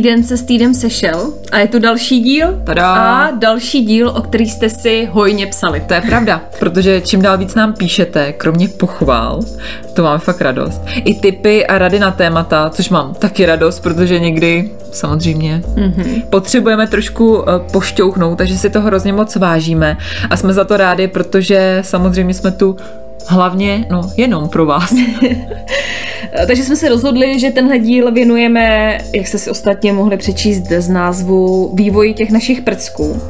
Týden se s týdem sešel a je tu další díl Tada. a další díl, o který jste si hojně psali. To je pravda, protože čím dál víc nám píšete, kromě pochvál, to máme fakt radost. I tipy a rady na témata, což mám taky radost, protože někdy samozřejmě mm-hmm. potřebujeme trošku uh, pošťouchnout, takže si to hrozně moc vážíme a jsme za to rádi, protože samozřejmě jsme tu hlavně, no jenom pro vás. Takže jsme se rozhodli, že tenhle díl věnujeme, jak jste si ostatně mohli přečíst z názvu, vývoji těch našich prcků.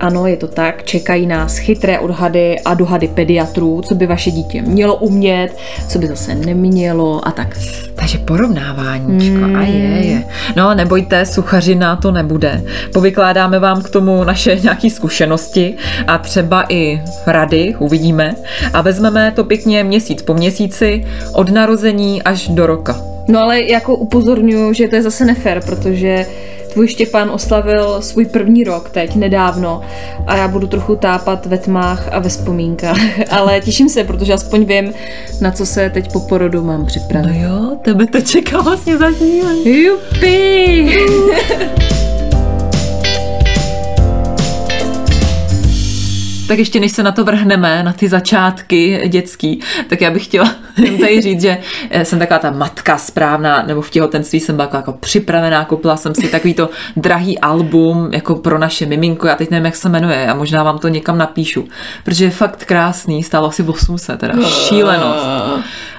Ano, je to tak, čekají nás chytré odhady a dohady pediatrů, co by vaše dítě mělo umět, co by zase nemělo a tak. Takže porovnáváníčko, mm. a je, je. No nebojte, suchařina to nebude. Povykládáme vám k tomu naše nějaké zkušenosti a třeba i rady, uvidíme. A vezmeme to pěkně měsíc po měsíci, od narození až do roka. No ale jako upozorňuji, že to je zase nefér, protože tvůj Štěpán oslavil svůj první rok teď nedávno a já budu trochu tápat ve tmách a ve vzpomínkách, ale těším se, protože aspoň vím, na co se teď po porodu mám připravit. No jo, tebe to čeká vlastně za chvíli. Jupi! Tak ještě než se na to vrhneme, na ty začátky dětský, tak já bych chtěla tady říct, že eh, jsem taková ta matka správná, nebo v těhotenství jsem byla jako připravená, koupila jsem si takový to drahý album jako pro naše miminko, já teď nevím, jak se jmenuje, a možná vám to někam napíšu, protože je fakt krásný, stálo asi 800, teda šílenost.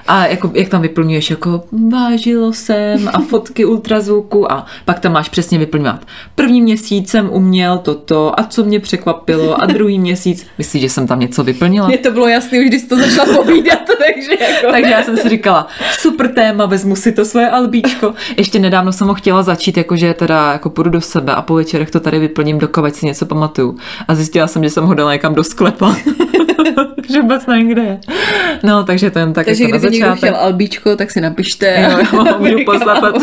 A jako, jak tam vyplňuješ, jako vážilo jsem a fotky ultrazvuku a pak tam máš přesně vyplňovat. První měsíc jsem uměl toto a co mě překvapilo a druhý měsíc, myslíš, že jsem tam něco vyplnila? Mně to bylo jasné, už když jsi to začala povídat, takže jako... takže já jsem si říkala, super téma, vezmu si to svoje albíčko. Ještě nedávno jsem ho chtěla začít, jakože teda jako půjdu do sebe a po večerech to tady vyplním, dokovat si něco pamatuju. A zjistila jsem, že jsem ho dala někam do sklepa. že vůbec nevím, kde je. No, takže ten tak takže jako kdyby někdo chtěl albíčko, tak si napište. Jo, jo, můžu poslat,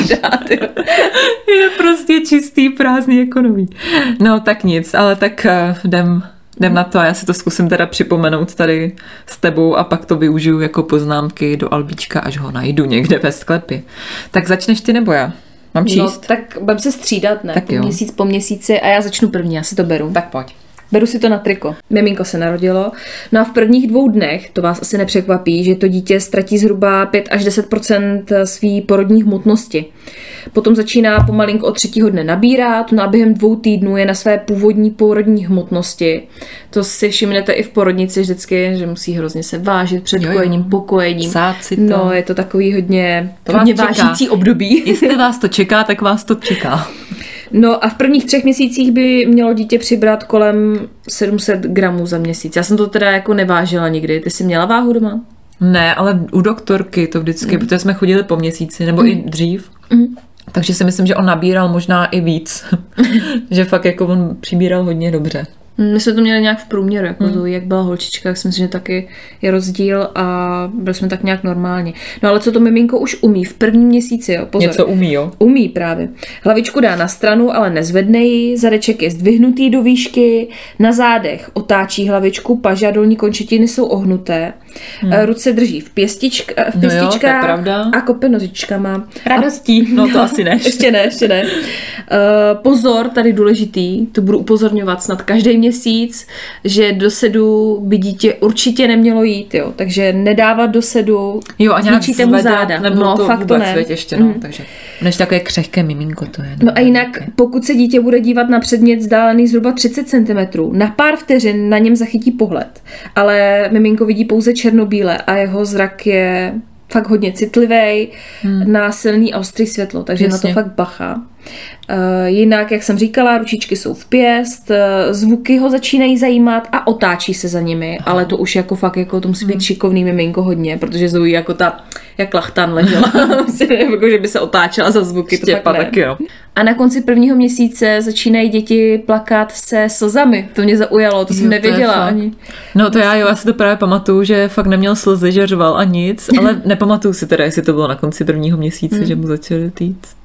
je prostě čistý, prázdný jako nový. No, tak nic, ale tak uh, jdem Jdem na to a já si to zkusím teda připomenout tady s tebou a pak to využiju jako poznámky do albíčka, až ho najdu někde ve sklepě. Tak začneš ty nebo já? Mám číst? No, tak budem se střídat, ne? Tak jo. Měsíc po měsíci a já začnu první, já si to beru. Tak pojď. Beru si to na triko. Miminko se narodilo. No a v prvních dvou dnech, to vás asi nepřekvapí, že to dítě ztratí zhruba 5 až 10% svý porodní hmotnosti. Potom začíná pomalinku od třetího dne nabírat, no a během dvou týdnů je na své původní porodní hmotnosti. To si všimnete i v porodnici vždycky, že musí hrozně se vážit před jo, kojením, pokojením. si to. No, je to takový hodně, to hodně vážící období. Jestli vás to čeká, tak vás to čeká. No a v prvních třech měsících by mělo dítě přibrat kolem 700 gramů za měsíc. Já jsem to teda jako nevážila nikdy. Ty jsi měla váhu doma? Ne, ale u doktorky to vždycky, mm. protože jsme chodili po měsíci, nebo mm. i dřív. Mm. Takže si myslím, že on nabíral možná i víc. že fakt jako on přibíral hodně dobře. My jsme to měli nějak v průměru, jako hmm. to, jak byla holčička, tak si myslím, že taky je rozdíl a byli jsme tak nějak normálně. No ale co to miminko už umí v prvním měsíci, jo, pozor. Něco umí, jo? Umí právě. Hlavičku dá na stranu, ale nezvedne ji, zadeček je zdvihnutý do výšky, na zádech otáčí hlavičku, paže a dolní končetiny jsou ohnuté, hmm. ruce drží v, pěstičk, v pěstičkách no jo, a kope nožičkama. Radostí, a, no to asi ne. ještě ne, ještě ne. Uh, pozor, tady důležitý, to budu upozorňovat snad každý měsíc, že do sedu by dítě určitě nemělo jít, jo. Takže nedávat do sedu, jo, a nějak zvedat, mu záda. Nebo no, to fakt to ne. ještě, no, mm. takže než takové křehké miminko to je. No, no a jinak, okay. pokud se dítě bude dívat na předmět vzdálený zhruba 30 cm, na pár vteřin na něm zachytí pohled, ale miminko vidí pouze černobíle a jeho zrak je fakt hodně citlivý hmm. na silný a ostrý světlo, takže Jasně. na to fakt bacha. Eh, Jinak, jak jsem říkala, ručičky jsou v pěst, eh, zvuky ho začínají zajímat a otáčí se za nimi, Aha. ale to už jako fakt jako to musí být šikovný miminko hodně, protože Zoe jako ta, jak lachtan ležela, jako, že by se otáčela za zvuky, to Štěpa fakt ne. taky, jo. A na konci prvního měsíce začínají děti plakat se slzami. To mě zaujalo, to jsem Jo, to nevěděla fakt. ani. No to já jo, já si to právě pamatuju, že fakt neměl slzy, že řval a nic, ale nepamatuju si teda, jestli to bylo na konci prvního měsíce, Hmm. že mu začali týct.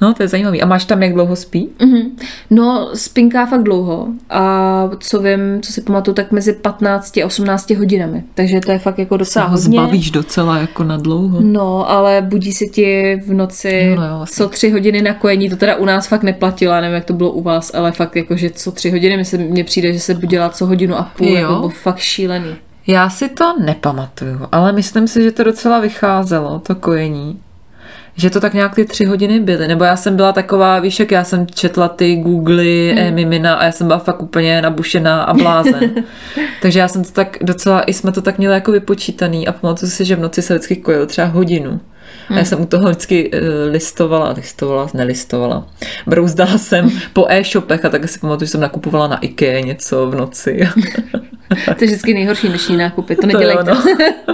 No, to je zajímavý. A máš tam, jak dlouho spí? Mhm. No, spinká fakt dlouho. A co vím, co si pamatuju, tak mezi 15 a 18 hodinami. Takže to je fakt jako docela ho hodně. zbavíš docela jako na dlouho. No, ale budí se ti v noci no jo, vlastně. co tři hodiny na kojení, to teda u nás fakt neplatilo, nevím, jak to bylo u vás, ale fakt jako, že co tři hodiny, mně přijde, že se budila co hodinu a půl, Jo. jako bylo fakt šílený. Já si to nepamatuju, ale myslím si, že to docela vycházelo, to kojení. Že to tak nějak ty tři hodiny byly. Nebo já jsem byla taková, víš, jak já jsem četla ty googly, hmm. mimina a já jsem byla fakt úplně nabušená a blázen. Takže já jsem to tak docela, i jsme to tak měli jako vypočítaný a pamatuju si, že v noci se vždycky kojil třeba hodinu. A já jsem u toho vždycky eh, listovala, listovala, nelistovala. Brouzdala jsem po e-shopech a tak si pamatuju, že jsem nakupovala na IKEA něco v noci. To je vždycky nejhorší dnešní nákupy, to To jo, nedělejte. no.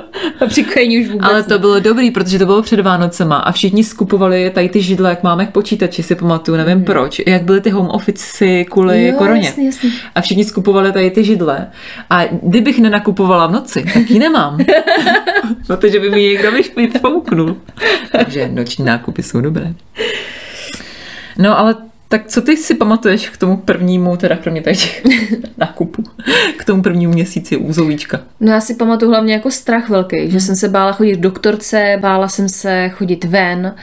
a při kojení už vůbec Ale to bylo dobrý, protože to bylo před Vánocema a všichni skupovali tady ty židle, jak máme k počítači, si pamatuju, nevím mm. proč, jak byly ty home office kvůli Jo, koroně. jasný, jasný. A všichni skupovali tady ty židle. A kdybych nenakupovala v noci, tak ji nemám. protože by mi někdo vyšpít fouknul. Takže noční nákupy jsou dobré. No ale tak co ty si pamatuješ k tomu prvnímu, teda kromě těch nákupů, k tomu prvnímu měsíci u Zolíčka? No já si pamatuju hlavně jako strach velký, Hmm. že jsem se bála chodit k doktorce, bála jsem se chodit ven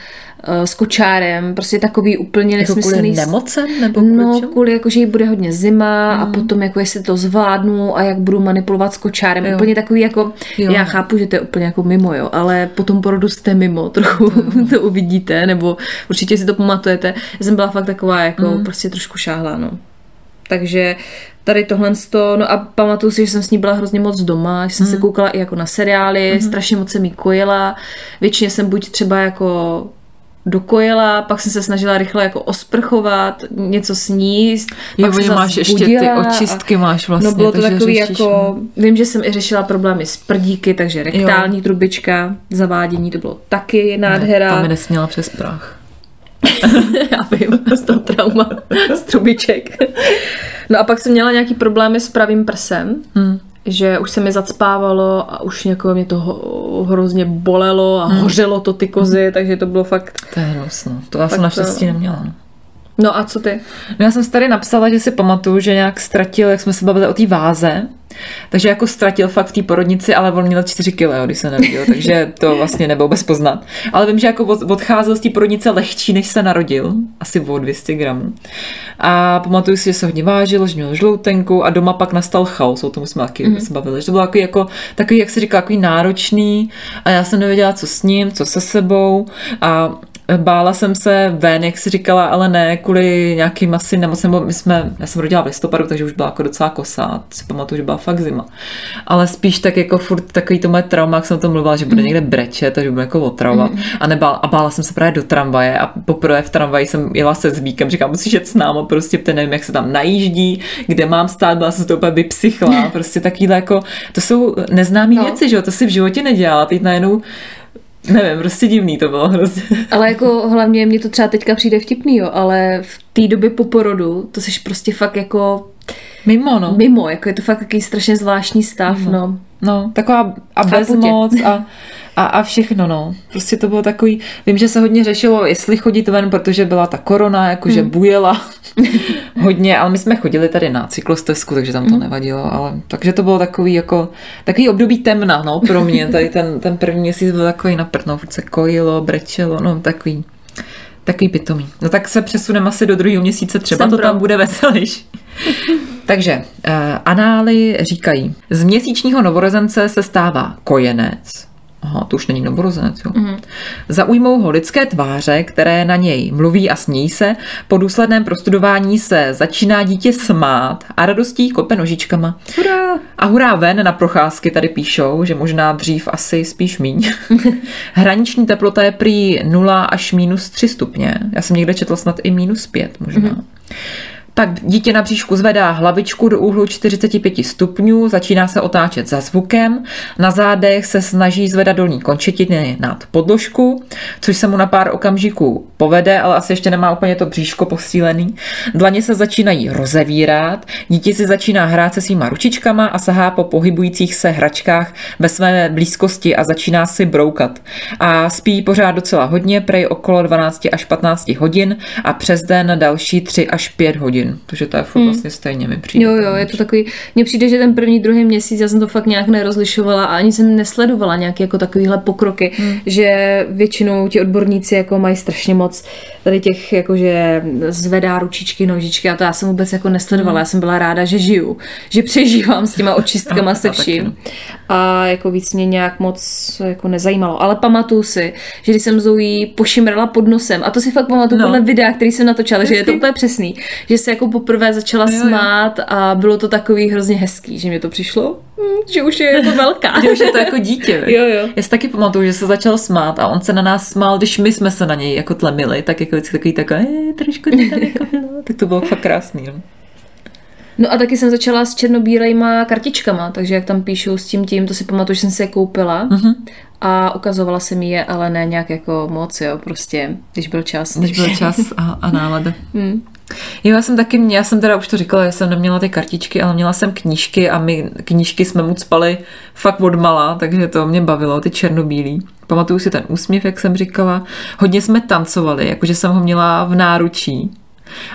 s kočárem, prostě takový úplně Jako kvůli nesmyslný nemocem? Nebo kvůli No, čemu? kvůli jako, že jí bude hodně zima a potom jako jestli to zvládnu a jak budu manipulovat s kočárem. Jo. Úplně takový jako, Jo. já chápu, že to je úplně jako mimo, jo, ale po tom porodu jste mimo, trochu to uvidíte, nebo určitě si to pamatujete. Já jsem byla fakt taková jako Mm. prostě trošku šáhlá, no. Takže tady tohle to, no a pamatuju si, že jsem s ní byla hrozně moc doma, že jsem Mm. se koukala i jako na seriály, strašně moc jsem jí kojila, většině jsem buď třeba jako dokojila, pak jsem se snažila rychle jako osprchovat, něco sníst, Jo, pak máš ještě ty budila a- očistky máš vlastně. No bylo to takový řešíš, jako, vím, že jsem i řešila problémy s prdíky, takže rektální Jo. trubička, zavádění, to bylo taky Ne, nádhera. Tam mi nesměla přes prach. Já vím, z toho trauma, z trubiček. No a pak jsem měla nějaký problémy s pravým prsem, Hmm. Že už se mi zacpávalo a už jako mě to hrozně bolelo a Hmm. hořelo to ty kozy, takže to bylo fakt... To je hnusno. To já jsem naštěstí neměla. No. A co ty? No já jsem si tady napsala, že si pamatuju, že nějak ztratil, jak jsme se bavili o té váze, takže jako ztratil fakt v té porodnici, ale on měl 4 kg, když se narodil, takže to vlastně nebylo bez poznat. Ale vím, že jako od- odcházel z té porodnice lehčí, než se narodil, asi o 200 gramů. A pamatuju si, že se hodně vážil, že měl žloutenku a doma pak nastal chaos, o tom jsme taky mm. se bavili, že to bylo takový, jako, takový, jak se říká, takový náročný a já jsem nevěděla, co s ním, co se sebou a Bála jsem se ven, jak si říkala, ale ne kvůli nějakým asi nemoc, nebo my jsme, já jsem rodila v listopadu, takže už byla jako docela kosá, si pamatuju, že byla fakt zima. Ale spíš tak jako furt takový to moje trauma, jak jsem o tom mluvila, že bude někde brečet, takže bude jako otravovat. A, nebál, a bála jsem se právě do tramvaje a poprvé v tramvaji jsem jela se zvíkem, říkám, musíš jet s náma, prostě protože nevím, jak se tam najíždí, kde mám stát, byla jsem to úplně vypsychla, prostě takovýhle jako, to jsou neznámé No. věci, že jo, to si v životě nedělala, teď najednou Nevím, prostě divný to bylo hrozně. Ale jako hlavně mě to třeba teďka přijde vtipný, jo, ale v té době po porodu, to jsi prostě fakt jako Mimo, no. mimo, jako je to fakt takový strašně zvláštní stav, no. No, taková a bezmoc a, a, a všechno, no. Prostě to bylo takový, vím, že se hodně řešilo, jestli chodit ven, protože byla ta korona, jakože Hmm. bujela hodně, ale my jsme chodili tady na cyklostezku, takže tam to Hmm. nevadilo, ale takže to bylo takový jako, takový období temna, no, pro mě, tady ten, ten první měsíc byl takový na prd, no, se kojilo, brečelo, no, takový, takový pitomý. No tak se přesuneme asi do druhého měsíce, třeba Jsem to pro. tam bude veselější. Takže uh, anály říkají, z měsíčního novorozence se stává kojenec, Aha, to už není novorozenec, jo. Mm. Zaujmou ho lidské tváře, které na něj mluví a smějí se. Po důsledném prostudování se začíná dítě smát a radostí kope nožičkama. Hurá! A hurá ven na procházky tady píšou, že možná dřív asi spíš míň. Hraniční teplota je prý 0 až minus 3 stupně. Já jsem někde četla snad i minus 5 možná. Mm. Tak dítě na bříšku zvedá hlavičku do úhlu 45 stupňů, začíná se otáčet za zvukem, na zádech se snaží zvedat dolní končetiny nad podložku, což se mu na pár okamžiků povede, ale asi ještě nemá úplně to bříško posílený. Dlaně se začínají rozevírat, dítě si začíná hrát se svýma ručičkama a sahá po pohybujících se hračkách ve své blízkosti a začíná si broukat. A spí pořád docela hodně, prej okolo 12 až 15 hodin a přes den další 3 až 5 hodin hodin, takže to je furt hmm. vlastně stejně mi přijde. Jo, jo, je to takový, mně přijde, že ten první, druhý měsíc, já jsem to fakt nějak nerozlišovala a ani jsem nesledovala nějaké jako takovýhle pokroky, hmm. že většinou ti odborníci jako mají strašně moc tady těch, jakože zvedá ručičky, nožičky a to já jsem vůbec jako nesledovala, hmm. já jsem byla ráda, že žiju, že přežívám s těma očistkama se vším no. a jako víc mě nějak moc jako nezajímalo, ale pamatuju si, že když jsem Zoe pošimrala pod nosem a to si fakt pamatuju no. podle videa, který jsem natočila, že je to úplně přesný, že se jako poprvé začala jo, jo. smát a bylo to takový hrozně hezký, že mi to přišlo, hm, že už je jako velká. že už je to jako dítě. Jo, jo. Já si taky pamatuju, že se začal smát a on se na nás smál, když my jsme se na něj jako tlemili, tak jako vždycky takový takový, trošku to tady jako bylo. Tak to bylo fakt krásný. No. No a taky jsem začala s černobílejma kartičkama, takže jak tam píšu s tím tím, to si pamatuju, že jsem si je koupila uh-huh. a ukazovala se mi je, ale ne nějak jako moc, jo, prostě, když byl čas. Když byl čas a, a nálada. Hmm. Jo, já jsem taky, já jsem teda už to říkala, já jsem neměla ty kartičky, ale měla jsem knížky a my knížky jsme mu spali fakt od mala, takže to mě bavilo, ty černobílí. Pamatuju si ten úsměv, jak jsem říkala. Hodně jsme tancovali, jakože jsem ho měla v náručí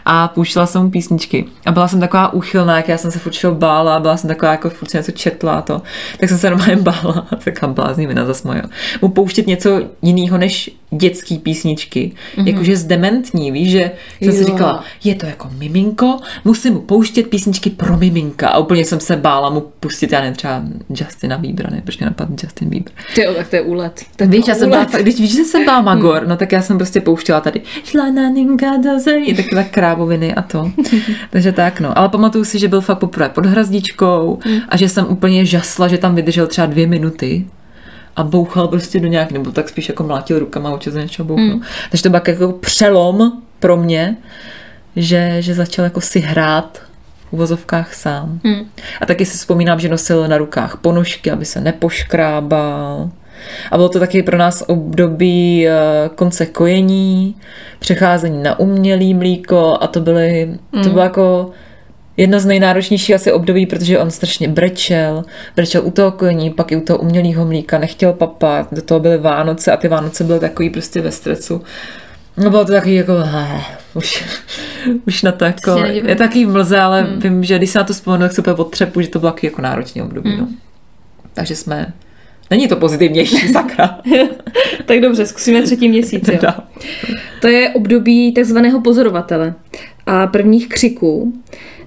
a pouštěla jsem mu písničky. A byla jsem taková úchylná, jak já jsem se furt bála, byla jsem taková jako furt něco četla a to. Tak jsem se normálně bála, kam blázní mina zas moje. Mu pouštět něco jiného než dětské písničky. Mm-hmm. Jakože zdementní, víš, že jsem si říkala, je to jako miminko, musím mu pouštět písničky pro miminka. A úplně jsem se bála mu pustit, já nevím, třeba Justina Biebera, ne, proč mě napadl Justin Bieber. Ty jo, tak to je úlet. Tak víš, já jsem byla, když víš, že jsem byla Magor, hmm. no tak já jsem prostě pouštěla tady šla na ninka do zej, takové krávoviny a to. Takže tak, no. Ale pamatuju si, že byl fakt poprvé pod hrazdičkou hmm. a že jsem úplně žasla, že tam vydržel třeba dvě minuty a bouchal prostě do nějak, nebo tak spíš jako mlátil rukama, určitě z něčeho bouchnul. Hmm. Takže to byl jako přelom pro mě, že, že začal jako si hrát v uvozovkách sám. Hmm. A taky si vzpomínám, že nosil na rukách ponožky, aby se nepoškrábal. A bylo to taky pro nás období eh, konce kojení, přecházení na umělý mlíko a to byly, to hmm. bylo jako jedno z nejnáročnějších asi období, protože on strašně brečel, brečel u toho koní, pak i u toho umělého mlíka, nechtěl papat, do toho byly Vánoce a ty Vánoce byly takový prostě ve stresu. No bylo to takový jako, he, už, už na to jako, je takový v mlze, ale hmm. vím, že když se na to vzpomenu, tak se úplně odtřepu, že to bylo jako náročný období, hmm. no. Takže jsme, není to pozitivnější, sakra. tak dobře, zkusíme třetí měsíc, jo. To je období takzvaného pozorovatele a prvních křiků.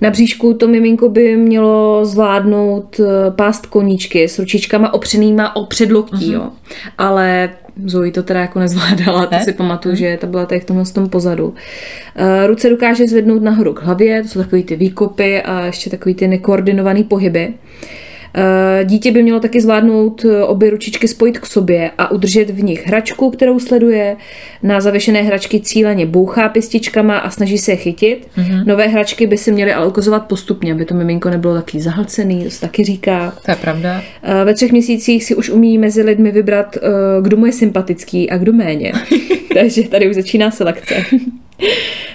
Na bříšku to miminko by mělo zvládnout eh, pást koníčky s ručičkama opřenýma o předloktí, uh-huh. jo. Ale Zoe to teda jako nezvládala, to ne? si pamatuju, že ta byla tady v tomhle tom pozadu. Eh, ruce dokáže zvednout nahoru k hlavě, to jsou takový ty výkopy a ještě takový ty nekoordinovaný pohyby. Eh, dítě by mělo taky zvládnout eh, obě ručičky spojit k sobě a udržet v nich hračku, kterou sleduje. Na zavěšené hračky cíleně bouchá pističkama a snaží se je chytit. Mm-hmm. Nové hračky by se měly ale ukazovat postupně, aby to miminko nebylo taky zahlcený, to se taky říká. To je pravda. Eh, ve třech měsících si už umí mezi lidmi vybrat, kdo mu je sympatický a kdo méně. Takže tady už začíná selekce.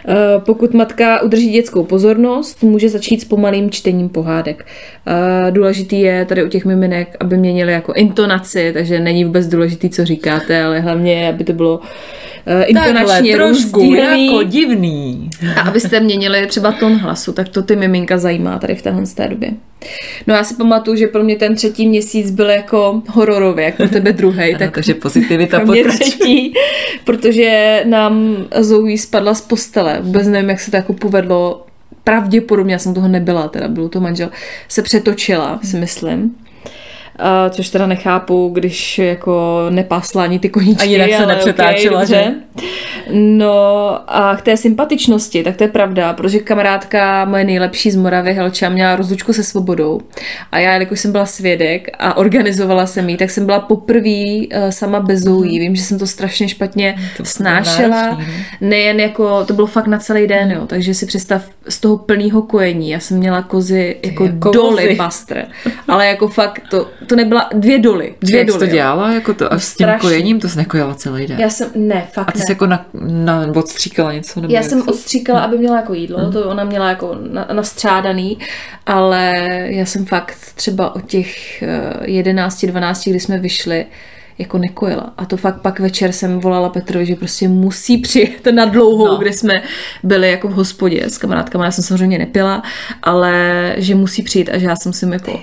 Eh, pokud matka udrží dětskou pozornost, může začít s pomalým čtením pohádek. Eh, důležitý je tady u těch miminek, aby měnili jako intonaci, takže není vůbec důležitý, co říkáte, ale hlavně, aby to bylo uh, intonačně trošku jako divný. A abyste měnili třeba tón hlasu, tak to ty miminka zajímá tady v téhle té době. No já si pamatuju, že pro mě ten třetí měsíc byl jako hororový, jak pro tebe druhý. tak takže pozitivita třetí, protože nám Zoe spadla z postele. Vůbec nevím, jak se to jako povedlo. Pravděpodobně, já jsem toho nebyla, teda byl to manžel, se přetočila, si myslím Uh, což teda nechápu, když jako nepásla ani ty koníčky. A jinak se nepřetáčela, okay, že? No a k té sympatičnosti, tak to je pravda, protože kamarádka moje nejlepší z Moravy Helča měla rozlučku se svobodou a já, jelikož jsem byla svědek a organizovala jsem jí, tak jsem byla poprvé uh, sama bez zoují. Vím, že jsem to strašně špatně To snášela. Nejen jako, to bylo fakt na celý den, jo, takže si představ z toho plného kojení, já jsem měla kozy jako jako doly bastr, ale jako fakt to, to nebyla dvě doly, dvě Jak jsi doly. to dělala? Jako to, a s tím strašný. kojením to jsi nekojila celý den. Já jsem, ne, fakt a ty ne. jsi jako na, na, odstříkala něco? Nebo Já jsem to- odstříkala, aby měla jako jídlo, to ona měla jako na, nastřádaný, ale já jsem fakt třeba od těch eh, 11, 12, kdy jsme vyšli, jako nekojila. A to fakt pak večer jsem volala Petrovi, že prostě musí přijet na dlouhou, No. no. kde jsme byli jako v hospodě s kamarádkama. Já jsem samozřejmě nepila, ale že musí přijít a že já jsem si jako o,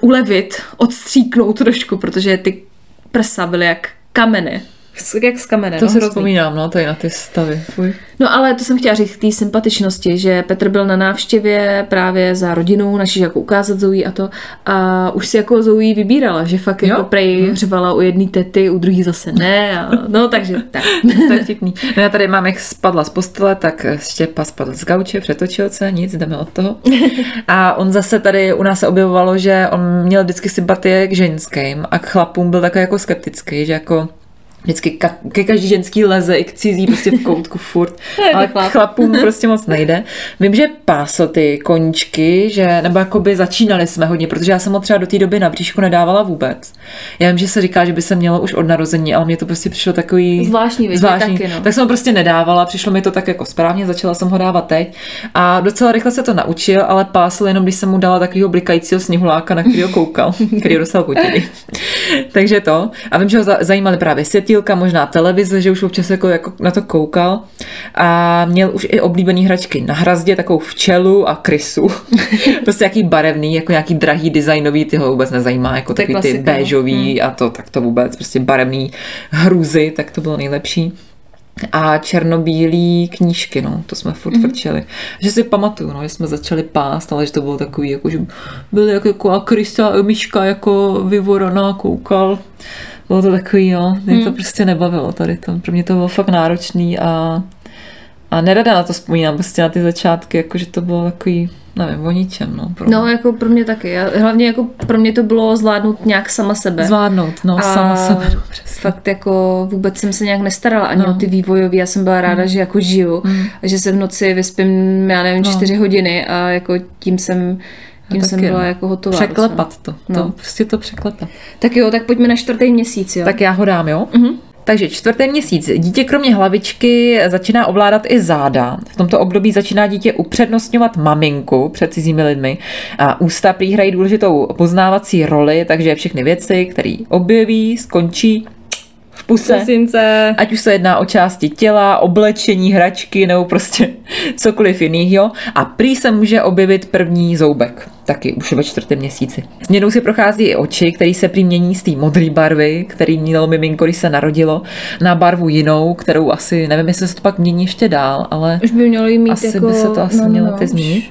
ulevit, odstříknout trošku, protože ty prsa byly jak kameny. Jak z kamene. To no, si hrozný. vzpomínám, no, tady na ty stavy. Fuj. No ale to jsem chtěla říct k té sympatičnosti, že Petr byl na návštěvě právě za rodinou, naši jako ukázat Zoe a to a už si jako Zoe vybírala, že fakt Jo? jako prej hřvala u jedné tety, u druhý zase ne a no takže tak. To je vtipný. No já tady mám, jak spadla z postele, tak Štěpa spadl z gauče, přetočil se, nic, jdeme od toho. A on zase tady u nás se objevovalo, že on měl vždycky sympatie k ženským a k chlapům byl takový jako skeptický, že jako vždycky ka- ke každý ženský leze i k cizí prostě v koutku furt, ale k chlap. chlapům prostě moc nejde. Vím, že pásl ty koníčky, že, nebo jakoby začínali jsme hodně, protože já jsem ho třeba do té doby na bříšku nedávala vůbec. Já vím, že se říká, že by se mělo už od narození, ale mně to prostě přišlo takový Zvláštní, viď? Mně taky, no. tak jsem ho prostě nedávala, přišlo mi to tak jako správně, začala jsem ho dávat teď a docela rychle se to naučil, ale pásl jenom, když jsem mu dala takového blikajícího sněhuláka, na kterého koukal, který dostal potiny. Takže to. A vím, že ho za- zajímaly právě světílka, možná televize, že už občas jako, jako na to koukal. A měl už i oblíbený hračky na hrazdě, takovou včelu a krysu. prostě jaký barevný, jako nějaký drahý designový, ty ho vůbec nezajímá, jako To takový ty klasika, no. béžový a to, tak to vůbec, prostě barevný hruzy, tak to bylo nejlepší. A černobílý knížky, no, to jsme furt mm-hmm. frčeli. Že si pamatuju, no, že jsme začali pást, ale že to bylo takový, jako, že byl jako, jako a Krista a Myška jako vyvoraná, koukal. Bylo to takový, jo, mě to prostě nebavilo tady to. Pro mě to bylo fakt náročný a, a nerada na to vzpomínám, prostě na ty začátky, jako, že to bylo takový, nevím, o ničem, no. Pro No jako pro mě taky. Já, hlavně jako pro mě to bylo zvládnout nějak sama sebe. Zvládnout, no, A sama sebe. no, přesně. Fakt jako vůbec jsem se nějak nestarala ani No. o ty vývojové. Já jsem byla ráda, že jako žiju a že se v noci vyspím, já nevím, No. čtyři hodiny a jako tím jsem tím jsem byla no. jako hotová. Překlepat to, to, No. prostě to překlepat. Tak jo, tak pojďme na čtvrtý měsíc, jo. Tak já ho dám, jo? Mhm. Takže čtvrtý měsíc. Dítě kromě hlavičky začíná ovládat i záda. V tomto období začíná dítě upřednostňovat maminku před cizími lidmi. A ústa prý hrají důležitou poznávací roli, takže všechny věci, které objeví, skončí v puse. Prosince. Ať už se jedná o části těla, oblečení, hračky nebo prostě cokoliv jiného. A prý se může objevit první zoubek, taky už ve čtvrtém měsíci. Změnou si prochází i oči, který se prý mění z té modré barvy, který mělo miminko, když se narodilo, na barvu jinou, kterou asi, nevím, jestli se to pak mění ještě dál, ale Už by mělo jí mít asi jako... by se to asi no, no, mělo no, ty už. změnit.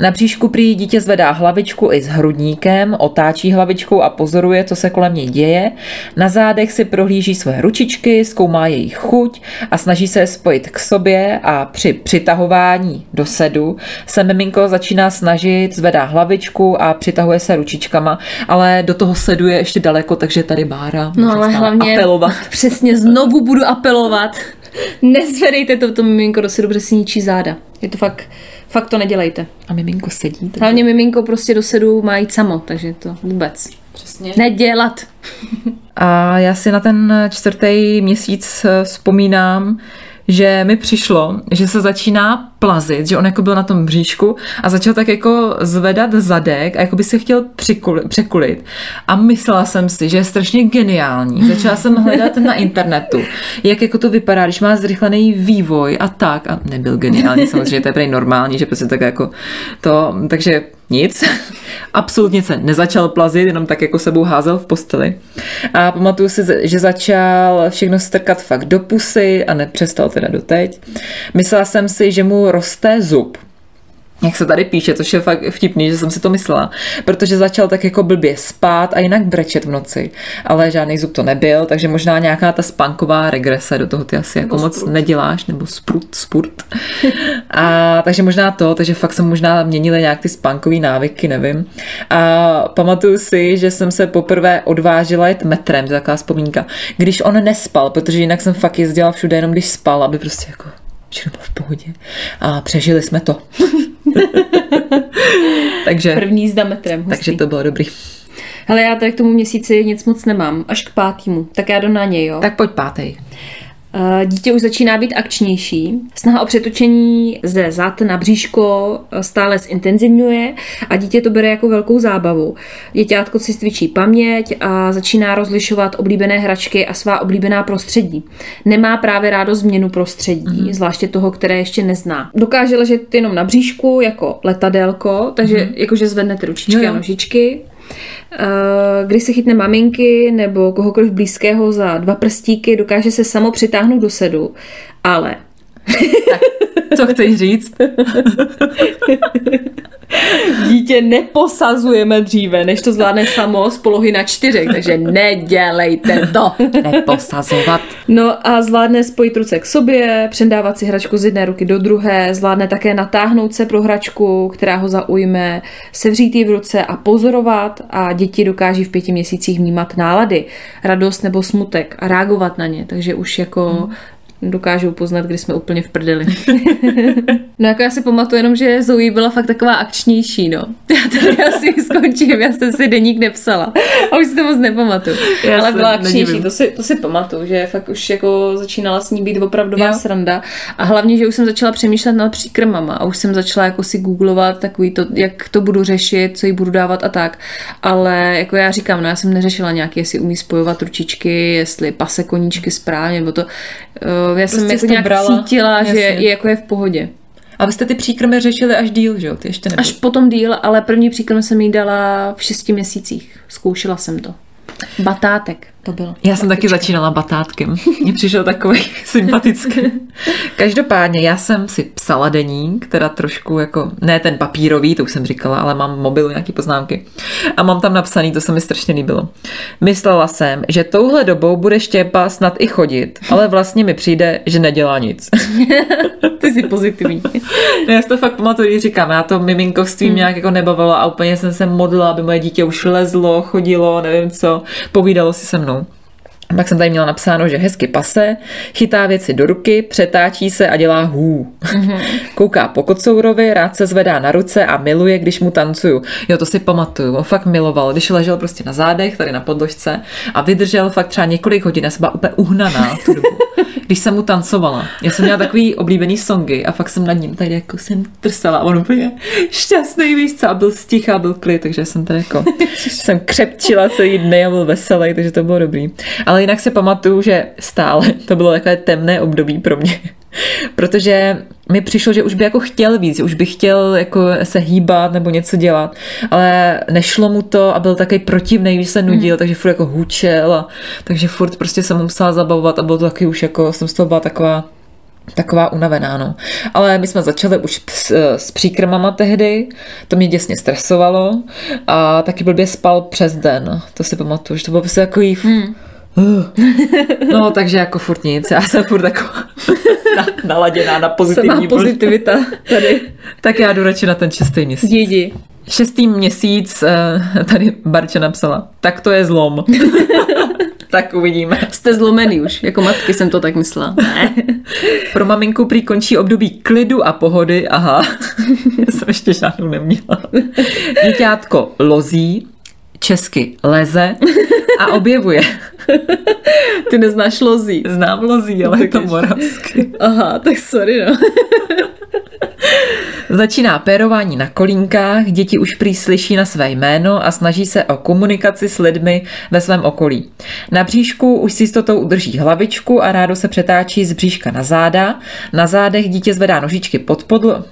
Na příšku prý dítě zvedá hlavičku i s hrudníkem, otáčí hlavičkou a pozoruje, co se kolem něj děje. Na zádech si prohlíží své ručičky, zkoumá jejich chuť a snaží se je spojit k sobě a při přitahování do sedu se miminko začíná snažit, zvedá hlavičku a přitahuje se ručičkama, ale do toho sedu je ještě daleko, takže tady Bára No ale hlavně apelovat. přesně znovu budu apelovat. Nezvedejte to, to miminko do sedu, protože si ničí záda. Je to fakt, fakt to nedělejte. A miminko sedí. takže- Hlavně miminko prostě do sedu má jít samo, takže to vůbec. Přesně. Nedělat. A já si na ten čtvrtý měsíc eh, vzpomínám, že mi přišlo, že se začíná plazit, že on jako byl na tom bříšku a začal tak jako zvedat zadek a jako by se chtěl přikul- překulit. A myslela jsem si, že je strašně geniální. Začala jsem hledat na internetu, jak jako to vypadá, když má zrychlený vývoj a tak. A nebyl geniální, samozřejmě to je prej normální, že prostě tak jako to, takže nic. Absolutně se nezačal plazit, jenom tak jako sebou házel v posteli. A pamatuju si, že začal všechno strkat fakt do pusy a nepřestal teda doteď. Myslela jsem si, že mu roste zub. jak se tady píše, což je fakt vtipný, že jsem si to myslela, protože začal tak jako blbě spát a jinak brečet v noci, ale žádný zub to nebyl, takže možná nějaká ta spanková regrese do toho ty asi jako moc sprut. neděláš, nebo sprut, spurt. A takže možná to, takže fakt jsem možná měnili nějak ty spankové návyky, nevím. A pamatuju si, že jsem se poprvé odvážila jet metrem, to je taková vzpomínka, když on nespal, protože jinak jsem fakt jezdila všude jenom když spal, aby prostě jako všechno bylo v pohodě. A přežili jsme to. takže, První jízda metrem. hustý. takže to bylo dobrý. Hele, já tady k tomu měsíci nic moc nemám, až k pátýmu, tak já jdu na něj, jo. Tak pojď pátej. Eh, Dítě už začíná být akčnější. Snaha o přetočení ze zad na bříško eh, stále zintenzivňuje a dítě to bere jako velkou zábavu. Děťátko si cvičí paměť a začíná rozlišovat oblíbené hračky a svá oblíbená prostředí. Nemá právě rádo změnu prostředí, mm-hmm. zvláště toho, které ještě nezná. Dokáže ležet jenom na bříšku jako letadélko, takže mm-hmm. jakože zvedne ty ručičky jo. a nožičky. Eh, Když se chytne maminky nebo kohokoliv blízkého za dva prstíky, dokáže se samo přitáhnout do sedu, ale Co chceš říct? dítě neposazujeme dříve, než to zvládne samo z polohy na čtyřech, takže nedělejte to. Neposazovat. No a zvládne spojit ruce k sobě, předávat si hračku z jedné ruky do druhé, zvládne také natáhnout se pro hračku, která ho zaujme, sevřít ji v ruce a pozorovat a děti dokáží v pěti měsících vnímat nálady, radost nebo smutek a reagovat na ně, takže už jako dokážou poznat, kdy jsme úplně v prdeli. no jako já si pamatuju jenom, že Zoe byla fakt taková akčnější, no. Já tady asi skončím, já jsem si deník nepsala. A už si to moc nepamatuju. Já Ale byla akčnější, nedivím. to si, to si pamatuju, že fakt už jako začínala s ní být opravdová Jo. sranda. A hlavně, že už jsem začala přemýšlet nad příkrmama a už jsem začala jako si googlovat takový to, jak to budu řešit, co jí budu dávat a tak. Ale jako já říkám, no já jsem neřešila nějaký, jestli umí spojovat ručičky, jestli pase koníčky správně, nebo to, já jsem Prostě jako nějak brala. cítila, že Jasně. je jako je v pohodě. A vy jste ty příkrmy řešili až díl, že jo? Ty ještě nebyl. Až potom díl, ale první příkrm jsem jí dala v šesti měsících. Zkoušela jsem to. Batátek to byl. Já jsem taky začínala batátkem. Mně přišel takový sympatický. Každopádně já jsem si psala deník, teda trošku jako, ne ten papírový, to už jsem říkala, ale mám v mobilu nějaký poznámky. A mám tam napsaný, to se mi strašně líbilo. Myslela jsem, že touhle dobou bude Štěpa snad i chodit, ale vlastně mi přijde, že nedělá nic. Ty jsi pozitivní. Já si to fakt pamatuju, říkám, já to miminkovství mě nějak jako nebavilo a úplně jsem se modlila, aby moje dítě už lezlo, chodilo, nevím co, povídalo si se mnou. Pak jsem tady měla napsáno, že hezky pase, chytá věci do ruky, přetáčí se a dělá hů. Mm-hmm. Kouká po kocourovi, rád se zvedá na ruce a miluje, když mu tancuju. Jo, to si pamatuju, on fakt miloval, když ležel prostě na zádech, tady na podložce a vydržel fakt třeba několik hodin, já jsem byla úplně uhnaná v tu dobu, když jsem mu tancovala. Já jsem měla takový oblíbený songy a fakt jsem nad ním tady jako jsem trsala a on úplně šťastný, víš co, a byl sticha, byl klid, takže jsem tady jako jsem křepčila celý dny a byl veselý, takže to bylo dobrý. Ale jinak si pamatuju, že stále to bylo takové temné období pro mě. Protože mi přišlo, že už by jako chtěl víc, že už by chtěl jako se hýbat nebo něco dělat, ale nešlo mu to a byl takový protivný, když se nudil, takže furt jako hůčel a takže furt prostě jsem mu musela zabavovat a bylo to taky už jako, jsem z toho byla taková taková unavená, no. Ale my jsme začali už s, s příkrmama tehdy, to mě děsně stresovalo a taky blbě spal přes den, to si pamatuju, že to bylo prostě takový... Hmm. No, takže jako furt nic, já jsem furt jako na, naladěná na pozitivní pozitivita tady. Tak já jdu radši na ten šestý měsíc. Jdi. Šestý měsíc, eh, tady Barča napsala, tak to je zlom. tak uvidíme. Jste zlomený už, jako matky jsem to tak myslela. Ne. Pro maminku prý končí období klidu a pohody, aha, já jsem ještě žádnou neměla. Děťátko lozí, česky leze a objevuje. Ty neznáš lozí. Znám lozí, ale je to moravsky. Aha, tak sorry no. Začíná pérování na kolínkách, děti už prý slyší na své jméno a snaží se o komunikaci s lidmi ve svém okolí. Na bříšku už s jistotou udrží hlavičku a rádo se přetáčí z bříška na záda. Na zádech dítě zvedá nožičky pod podlo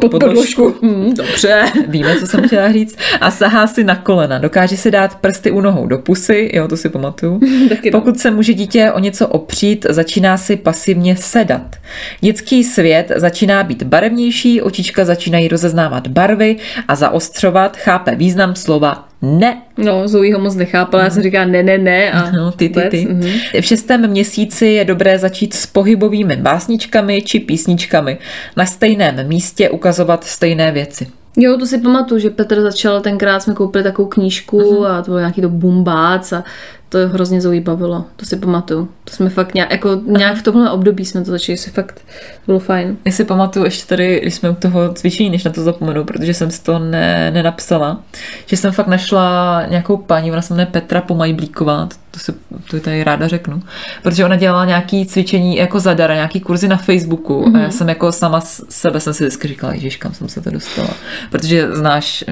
pod, Pod podložku. podložku. Hm, dobře. Víme, co jsem chtěla říct. A sahá si na kolena. Dokáže si dát prsty u nohou do pusy, jo, to si pamatuju. Taky no. Pokud se může dítě o něco opřít, začíná si pasivně sedat. Dětský svět začíná být barevnější, očička začínají rozeznávat barvy a zaostřovat, chápe význam slova ne. No, Zoe ho moc nechápala, já jsem říkala ne, ne, ne. A No, ty, ty, ty. mhm. V šestém měsíci je dobré začít s pohybovými básničkami či písničkami. Na stejném místě ukazovat stejné věci. Jo, to si pamatuju, že Petr začal, tenkrát jsme koupili takovou knížku uh-huh. a to bylo nějaký to bumbác a to hrozně Zoe bavilo, to si pamatuju. To jsme fakt nějak, jako nějak v tomhle období jsme to začali, si fakt, to bylo fajn. Já si pamatuju ještě tady, když jsme u toho cvičení, než na to zapomenu, protože jsem si to ne, nenapsala, že jsem fakt našla nějakou paní, ona se jmenuje Petra Pomajblíková, to, si, to tady ráda řeknu, protože ona dělala nějaký cvičení jako zadara, nějaký kurzy na Facebooku mm-hmm. a já jsem jako sama sebe jsem si vždycky říkala, ježiš, kam jsem se to dostala, protože znáš,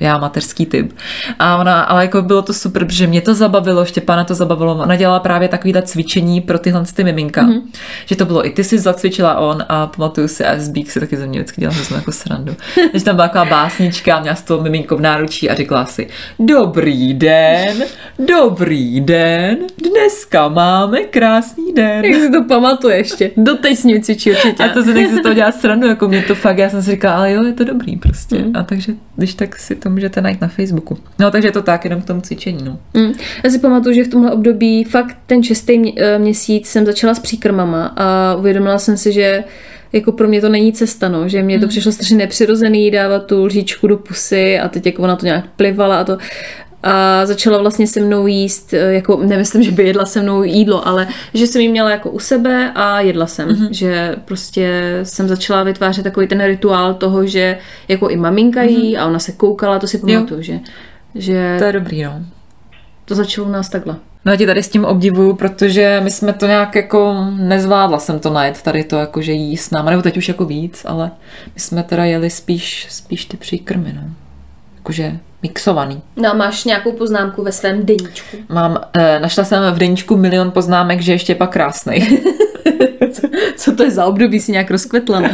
já mateřský typ. A ona, ale jako bylo to super, protože mě to zabavilo, Štěpána to zabavilo, ona dělala právě takovýhle cvičení pro tyhle ty miminka, mm-hmm. že to bylo i ty si zacvičila on a pamatuju si, a Zbík si taky ze mě vždycky dělal hroznou jako srandu. Když tam byla taková básnička, měla z toho miminko v náručí a říkala si, dobrý den, dobrý den, dneska máme krásný den. Jak si to pamatuje ještě? Doteď s ním cvičí určitě. A to se nechci z toho dělat srandu, jako mě to fakt, já jsem si říkala, ale jo, je to dobrý prostě. Mm. A takže, když tak si to můžete najít na Facebooku. No, takže je to tak, jenom k tomu cvičení, no. Mm. Já si pamatuju, že v tomhle období fakt ten šestý mě- eh, měsíc jsem začala s příkrmama a uvědomila jsem si, že jako pro mě to není cesta, no, že mě to přišlo strašně nepřirozený dávat tu lžičku do pusy a teď jako ona to nějak plivala a to a začala vlastně se mnou jíst, eh, jako nemyslím, že by jedla se mnou jídlo, ale že jsem ji měla jako u sebe a jedla jsem. Mm-hmm. Že prostě jsem začala vytvářet takový ten rituál toho, že jako i maminka jí a ona se koukala, to si pamatuju, že, že To je dobrý, no. to začalo u nás takhle. No já tě tady s tím obdivuju, protože my jsme to nějak jako nezvládla jsem to najet tady to jako, že jí s náma, nebo teď už jako víc, ale my jsme teda jeli spíš, spíš ty příkrmy, no. Jakože mixovaný. No a máš nějakou poznámku ve svém deníčku? Mám, eh, našla jsem v deníčku milion poznámek, že ještě pak krásnej. Co to je za období, si nějak rozkvetla? ne?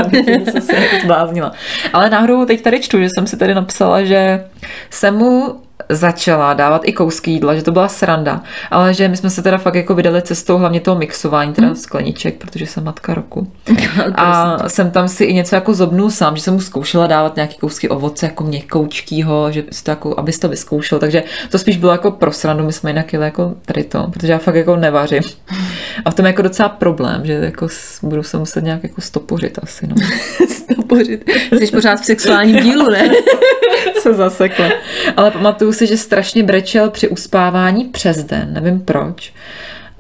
se zbláznila. Ale náhodou teď tady čtu, že jsem si tady napsala, že jsem mu začala dávat i kousky jídla, že to byla sranda, ale že my jsme se teda fakt jako vydali cestou hlavně toho mixování, teda skleniček, protože jsem matka roku. A jsem tam si i něco jako zobnul sám, že jsem mu zkoušela dávat nějaký kousky ovoce jako měkoučkýho, že si to jako, abys to vyzkoušel, takže to spíš bylo jako pro srandu, my jsme jinak jeli jako tady to, protože já fakt jako nevařím. A v tom je jako docela problém, že jako budu se muset nějak jako stopořit asi, no. Stopořit. Jsi pořád v sexuálním dílu, ne? se zasekla. Ale pamatuju si, že strašně brečel při uspávání přes den, nevím proč.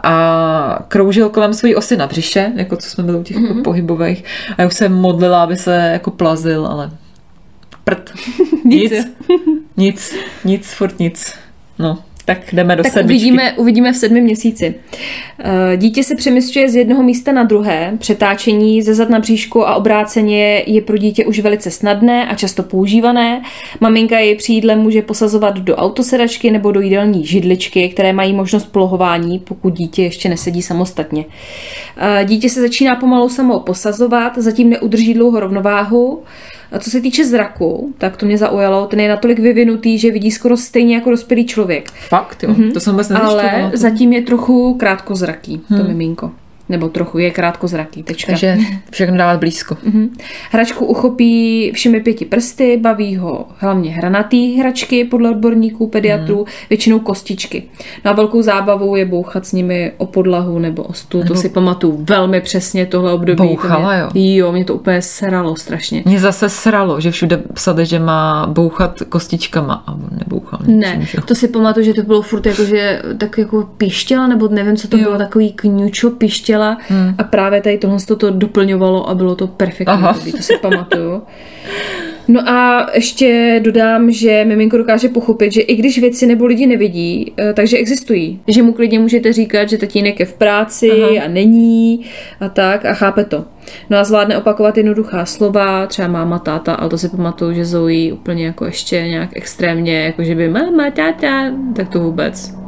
A kroužil kolem své osy na břiše, jako co jsme byli u těch mm-hmm. pohybových. A já už se modlila, aby se jako plazil, ale prd. Nic. Nic. nic, nic, furt nic. No, tak jdeme do Tak sedmičky. uvidíme, uvidíme v sedmém měsíci. Eh, Dítě se přemysťuje z jednoho místa na druhé. Přetáčení ze zad na bříšku a obráceně je pro dítě už velice snadné a často používané. Maminka jej při jídle může posazovat do autosedačky nebo do jídelní židličky, které mají možnost polohování, pokud dítě ještě nesedí samostatně. Eh, Dítě se začíná pomalu samo posazovat, zatím neudrží dlouho rovnováhu. A co se týče zraku, tak to mě zaujalo, ten je natolik vyvinutý, že vidí skoro stejně jako dospělý člověk. Fakt, jo. Mm-hmm. To jsem vůbec nezjišťovala. Ale zatím je trochu krátkozraký, to miminko. Nebo trochu je krátkozraký, tečka. Takže všechno dávat blízko. Mhm. Hračku uchopí všemi pěti prsty, baví ho hlavně hranatý hračky podle odborníků, pediatrů, Mhm. většinou kostičky. No a velkou zábavou je bouchat s nimi o podlahu nebo o stůl, to si pamatuju velmi přesně tohle období. To Bouchala, mě, jo? Jo, mě to úplně seralo strašně. Mě zase sralo, že všude psali, že má bouchat kostičkama a on nebouchal. Ne, ničím, že jo. to si pamatuju, že to bylo furt jako, že tak jako pištěla, nebo nevím, co to Jo. bylo, takový kňučo pištěla hmm. a právě tady tohle to, to doplňovalo a bylo to perfektní, Aha. období, to si pamatuju. No a ještě dodám, že miminko dokáže pochopit, že i když věci nebo lidi nevidí, eh, takže existují. Že mu klidně můžete říkat, že tatínek je v práci Aha. a není a tak a chápe to. No a zvládne opakovat jednoduchá slova, třeba máma, táta, ale to si pamatuju, že Zoe úplně jako ještě nějak extrémně, jako že by máma, táta, tak to vůbec.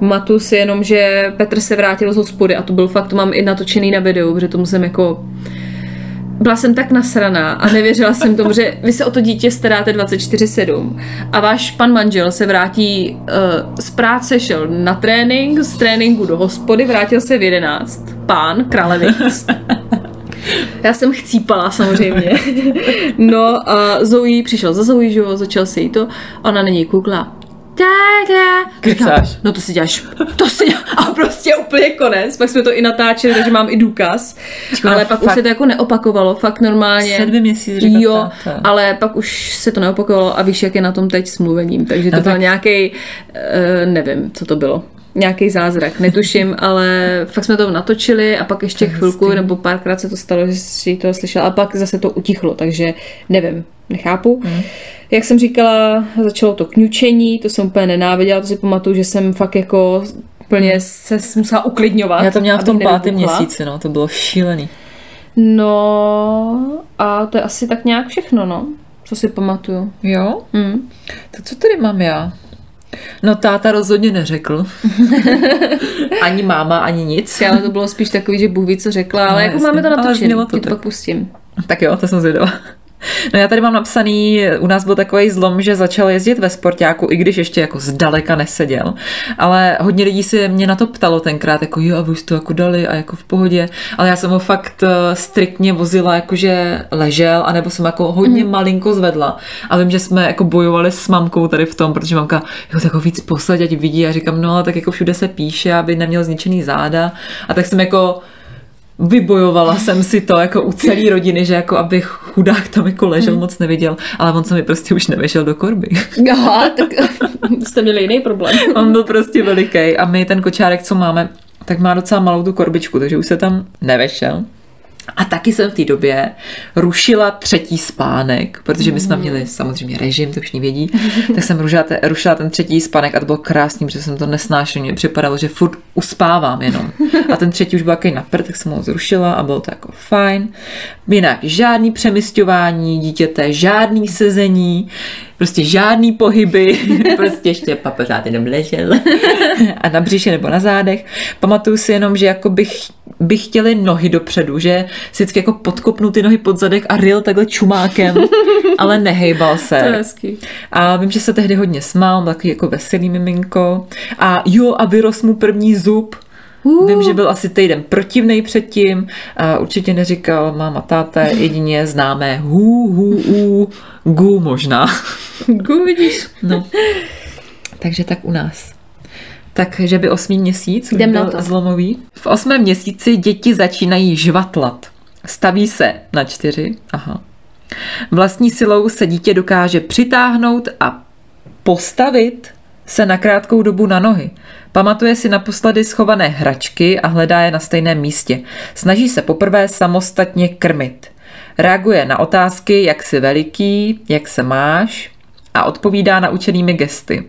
Matu si jenom, že Petr se vrátil z hospody a to byl fakt, to mám i natočený na videu, protože tomu jsem jako byla jsem tak nasraná a nevěřila jsem tomu, že vy se o to dítě staráte 24-7 a váš pan manžel se vrátí uh, z práce, šel na trénink, z tréninku do hospody, vrátil se v 11. Pán Kralevic. Já jsem chcípala samozřejmě. No a Zoe, přišel za Zoe, že jo, začal se jí to, ona na něj koukla. Táda. Kecáš. No to si děláš, to si děláš. A prostě úplně konec. Pak jsme to i natáčeli, takže mám i důkaz. Počkej, ale pak fakt- už se to jako neopakovalo, fakt normálně. Sedmi měsíc říká Jo, táta. ale pak už se to neopakovalo a víš, jak je na tom teď s mluvením. Takže to No byl tak- nějaký, nevím, co to bylo. Nějaký zázrak, netuším, ale fakt jsme to natočili a pak ještě chvilku nebo párkrát se to stalo, že si to slyšela a pak zase to utichlo, takže nevím, nechápu. Hmm. Jak jsem říkala, začalo to kňučení, to jsem úplně nenáviděla, to si pamatuju, že jsem fakt jako úplně se musela uklidňovat. Já to měla v tom pátém měsíci, no, to bylo šílený. No a to je asi tak nějak všechno, no, co si pamatuju. Jo? Hm. Tak co tady mám já? No táta rozhodně neřekl. ani máma, ani nic. Ale to bylo spíš takový, že Bůh ví, co řekla, ale No, jako jasně. máme to natočené, znělo to, to pak pustím. Tak jo, to jsem zvědavá. No já tady mám napsaný, u nás byl takový zlom, že začal jezdit ve sportáku, i když ještě jako zdaleka neseděl. Ale hodně lidí si mě na to ptalo tenkrát, jako jo, a vy jste to jako dali a jako v pohodě. Ale já jsem ho fakt eh, striktně vozila, jakože ležel, anebo jsem jako hodně mm. malinko zvedla. A vím, že jsme jako bojovali s mamkou tady v tom, protože mamka, jo, tak ho víc posaď, ať vidí. A říkám, no ale tak jako všude se píše, aby neměl zničený záda. A tak jsem jako vybojovala jsem si to jako u celé rodiny, že jako aby chudák tam jako ležel, Hmm. moc neviděl, ale on se mi prostě už nevešel do korby. Aha, tak jste měli jiný problém. On byl prostě veliký a my ten kočárek, co máme, tak má docela malou tu korbičku, takže už se tam nevešel. A taky jsem v té době rušila třetí spánek, protože my jsme měli samozřejmě režim, to všichni vědí, tak jsem rušila, te, rušila ten třetí spánek a to bylo krásný, protože jsem to nesnášela, mně připadalo, že furt uspávám jenom. A ten třetí už byl takový napr, tak jsem ho zrušila a bylo to jako fajn. Jinak žádný přemysťování dítěte, žádný sezení, prostě žádný pohyby, prostě ještě papa pořád jenom ležel a na břiše nebo na zádech. Pamatuju si jenom, že jako bych, bych chtěli nohy dopředu, že si vždycky jako podkopnu ty nohy pod zadek a ril takhle čumákem, ale nehejbal se. To je hezký. A vím, že se tehdy hodně smál, takový jako veselý miminko. A jo, a vyrost mu první zub. Uh. Vím, že byl asi týden protivnej předtím. A určitě neříkal máma, táta, jedině známé hu, hu, u, gu možná. Gu, vidíš. No. Takže tak u nás. Takže by osmý měsíc Jdem byl na to. zlomový. V osmém měsíci děti začínají žvatlat. Staví se na čtyři. Aha. Vlastní silou se dítě dokáže přitáhnout a postavit se na krátkou dobu na nohy. Pamatuje si naposledy schované hračky a hledá je na stejném místě. Snaží se poprvé samostatně krmit. Reaguje na otázky, jak jsi veliký, jak se máš a odpovídá naučenými gesty.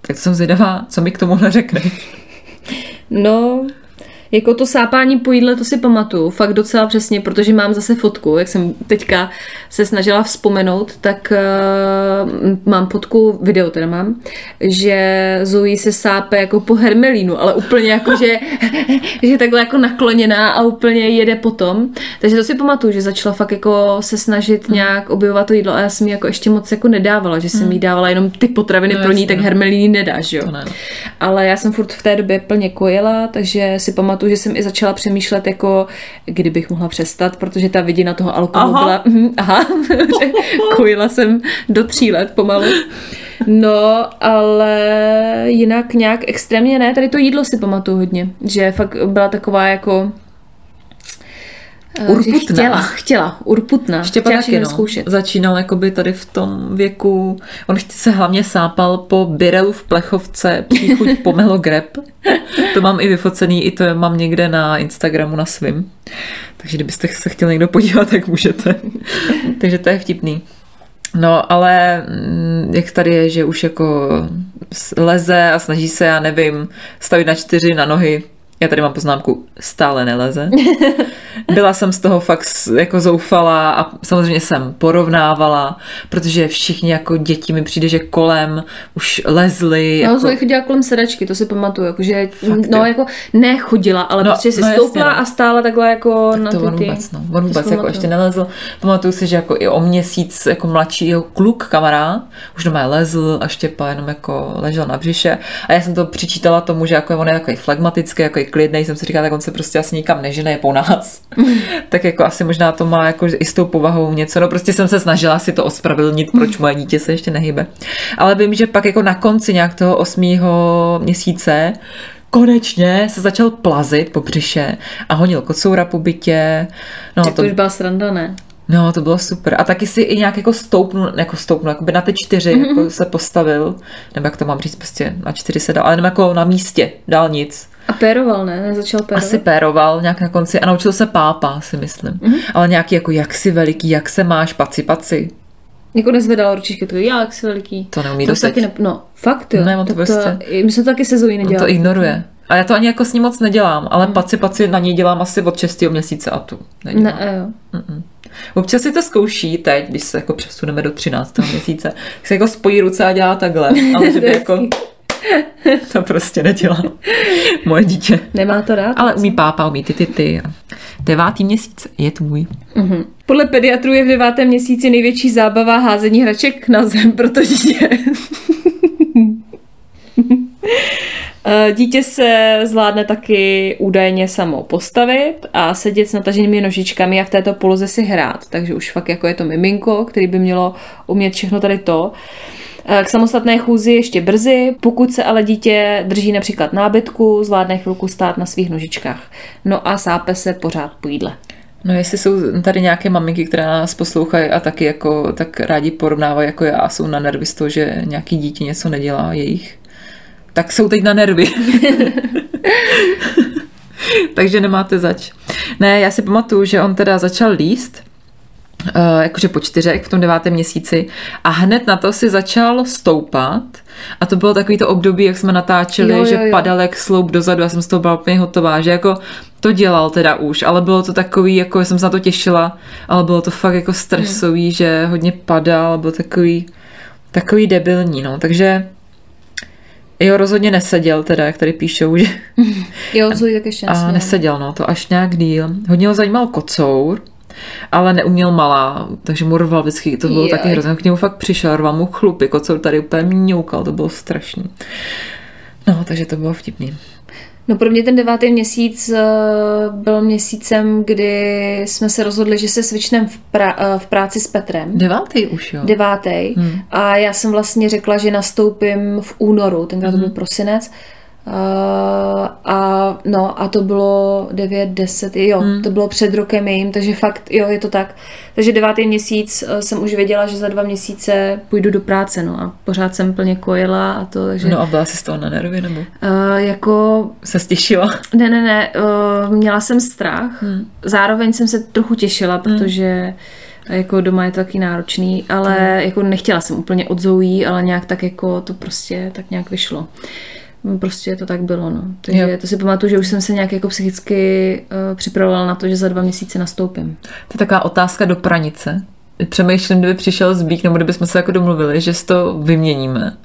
Tak jsem zvědavá, co mi k tomuhle řekneš. No, jako to sápání po jídle, to si pamatuju, fakt docela přesně, protože mám zase fotku, jak jsem teďka se snažila vzpomenout, tak uh, mám fotku, video teda mám, že Zoe se sápe jako po hermelínu, ale úplně jako, že, že je takhle jako nakloněná a úplně jede potom. Takže to si pamatuju, že začala fakt jako se snažit nějak objevovat to jídlo a já jsem jí jako ještě moc jako nedávala, že jsem jí dávala jenom ty potraviny No pro ní, jasně. tak hermelíny nedáš, jo. Ne. Ale já jsem furt v té době plně kojila, takže si pamatuju, že jsem i začala přemýšlet, jako kdybych mohla přestat, protože ta vidina toho alkoholu Aha. byla... Mhm, aha, že kojila jsem do tří let pomalu. No, ale jinak nějak extrémně ne, tady to jídlo si pamatuju hodně, že fakt byla taková jako... eh, Urputná. Chtěla, chtěla, urputná. Štěpa chtěla taky, no. zkoušet. Začínal jakoby tady v tom věku, on se hlavně sápal po birelu v plechovce, příchuť pomelo grep. To mám i vyfocený, i to mám někde na Instagramu na svým. Takže kdybyste se chtěli někdo podívat, tak můžete. Takže to je vtipný. No, ale mm, jak tady je, že už jako leze a snaží se, já nevím, stavit na čtyři na nohy, Já tady mám poznámku, stále neleze. Byla jsem z toho fakt jako zoufalá a samozřejmě jsem porovnávala, protože všichni jako děti mi přijde, že kolem už lezli. No, jako... Chodila kolem sedačky, to si pamatuju, jakože, Fakt, no jako nechodila, ale No, prostě si no no, jasně, stoupla no. a stála takhle jako Tak na to ty, on vůbec, no. On vůbec jako ještě nelezl. Pamatuju si, že jako i o měsíc jako mladšího kluk, kamarád, už doma lezl a Štěpa jenom jako ležel na břiše. A já jsem to přičítala tomu, že jako on je takový flegmatický, jako klidný, jsem si říkala, tak on se prostě asi nikam nežene po nás. tak jako asi možná to má jako i s tou povahou něco. No prostě jsem se snažila si to ospravedlnit, proč moje dítě se ještě nehybe. Ale vím, že pak jako na konci nějak toho osmého měsíce konečně se začal plazit po břiše a honil kocoura po bytě. No, Tak to už byla sranda, ne? No, to bylo super. A taky si i nějak jako stoupnu, jako stoupnu, jako by na ty čtyři Mhm. mm-hmm. jako se postavil, nebo jak to mám říct, prostě na čtyři se dal, ale jenom jako na místě, dál nic. A péroval, ne? Začal pérovat? Asi péroval nějak na konci a naučil se pápa, si myslím. Mhm. Mm-hmm. Ale nějaký jako, jak jsi veliký, jak se máš, paci, paci. Jako nezvedal ručičky, to já, jak jsi veliký. To neumí to taky ne, No, fakt jo. Ne, on to Tak prostě- i My jsme to taky se Zoe On nedělali. to ignoruje. A já to ani jako s ním moc nedělám, ale paci, paci na něj dělám asi od 6. měsíce a tu nedělám. Ne, jo. Občas si to zkouší teď, když se jako přesuneme do 13. měsíce, se jako spojí ruce a dělá takhle, ale že by To jako to prostě nedělá moje dítě. Nemá to rád? Ale umí pápa, umí ty ty ty. Devátý měsíc je tvůj. Mhm. Podle pediatrů je v devátém měsíci největší zábava házení hraček na zem, protože Dítě se zvládne taky údajně samo postavit a sedět s nataženými nožičkami a v této poloze si hrát. Takže už fakt jako je to miminko, který by mělo umět všechno tady to. Eh, K samostatné chůzi ještě brzy, pokud se ale dítě drží například nábytku, zvládne chvilku stát na svých nožičkách. No a sápe se pořád po jídle. No jestli jsou tady nějaké maminky, které nás poslouchají a taky jako tak rádi porovnávají jako já a jsou na nervy z toho, že nějaký dítě něco nedělá jejich, tak jsou teď na nervy. Takže nemáte zač. Ne, já si pamatuju, že on teda začal líst, uh, jakože po čtyřech v tom devátém měsíci a hned na to si začal stoupat a to bylo takový to období, jak jsme natáčeli, Jo, jo, že jo. padal jak sloup dozadu, já jsem z toho byla úplně hotová, že jako to dělal teda už, ale bylo to takový, jako jsem se na to těšila, ale bylo to fakt jako stresový, Hmm. že hodně padal, byl takový, takový debilní, no, takže Jo, rozhodně neseděl teda, jak tady píšou, že Jo, co tak ještě a nesměl. neseděl, no, to až nějak díl. Hodně ho zajímal kocour, ale neuměl malá, takže mu rval vždycky, to bylo Jaj. taky hrozné. K němu fakt přišel, rval mu chlupy, kocour tady úplně mňoukal, to bylo strašný. No, takže to bylo vtipný. No pro mě ten devátý měsíc eh, byl měsícem, kdy jsme se rozhodli, že se svičneme v, pra, eh, v práci s Petrem. Devátý už, jo. Devátý. Hmm. A já jsem vlastně řekla, že nastoupím v únoru, tenkrát to byl prosinec. Uh, a no a to bylo 9, 10, jo, Hmm. to bylo před rokem jim, takže fakt, jo, je to tak. Takže devátý měsíc eh, jsem už věděla, že za dva měsíce půjdu do práce, no a pořád jsem plně kojila a to, takže No a byla jsi z toho na nervy, nebo uh, jako se stěšila? ne, ne, ne, uh, měla jsem strach, Hmm. zároveň jsem se trochu těšila, protože jako doma je to taky náročný, ale Hmm. jako nechtěla jsem úplně odzoují, ale nějak tak jako to prostě tak nějak vyšlo. Prostě to tak bylo, no. Takže Jo. to si pamatuju, že už jsem se nějak jako psychicky uh, připravovala na to, že za dva měsíce nastoupím. To je taková otázka do pranice. Přemýšlím, kdyby přišel zbík, nebo kdybychom se jako domluvili, že si to vyměníme.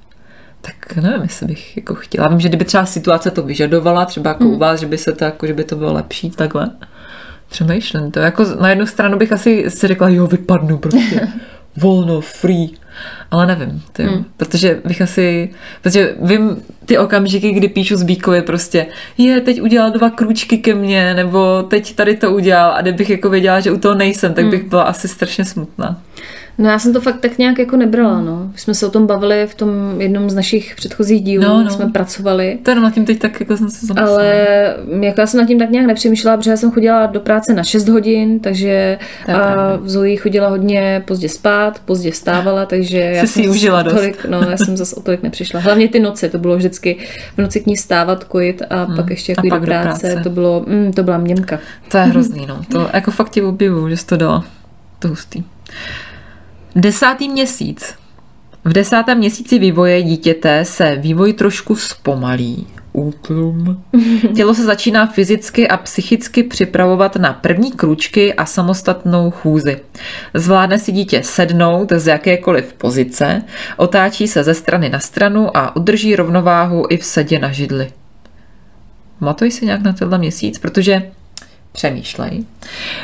Tak nevím, jestli bych jako chtěla. Vím, že kdyby třeba situace to vyžadovala, třeba jako u vás, že by se to jako, že by to bylo lepší takhle. Přemýšlím to. Jako na jednu stranu bych asi si řekla, jo, vypadnu prostě. Volno, free. Ale nevím, ty, hmm. protože bych asi, protože vím ty okamžiky, kdy píšu Zbíkovi prostě, je, teď udělal dva krůčky ke mně, nebo teď tady to udělal a kdybych jako věděla, že u toho nejsem, tak bych byla asi strašně smutná. No já jsem to fakt tak nějak jako nebrala, no. My jsme se o tom bavili v tom jednom z našich předchozích dílů, No, no, jsme pracovali. To jenom nad tím teď tak jako jsem se zamyslela. Ale jako já jsem nad tím tak nějak nepřemýšlela, protože já jsem chodila do práce na 6 hodin, takže a Zoe chodila hodně pozdě spát, pozdě vstávala, takže já Jsi si užila dost. tolik, no, já jsem zase o tolik nepřišla. Hlavně ty noci, to bylo vždycky v noci k ní stávat, kojit a hmm. pak ještě jako do do práce. práce. To bylo, mm, to byla měmka. To je hrozný, no. To jako fakt ti objevuju, že jsi to dala. To hustý. Desátý měsíc. V desátém měsíci vývoje dítěte se vývoj trošku zpomalí. útlum. Tělo se začíná fyzicky a psychicky připravovat na první kručky a samostatnou chůzi. Zvládne si dítě sednout z jakékoliv pozice, otáčí se ze strany na stranu a udrží rovnováhu i v sedě na židli. Matuj si nějak na tenhle měsíc, protože přemýšlej.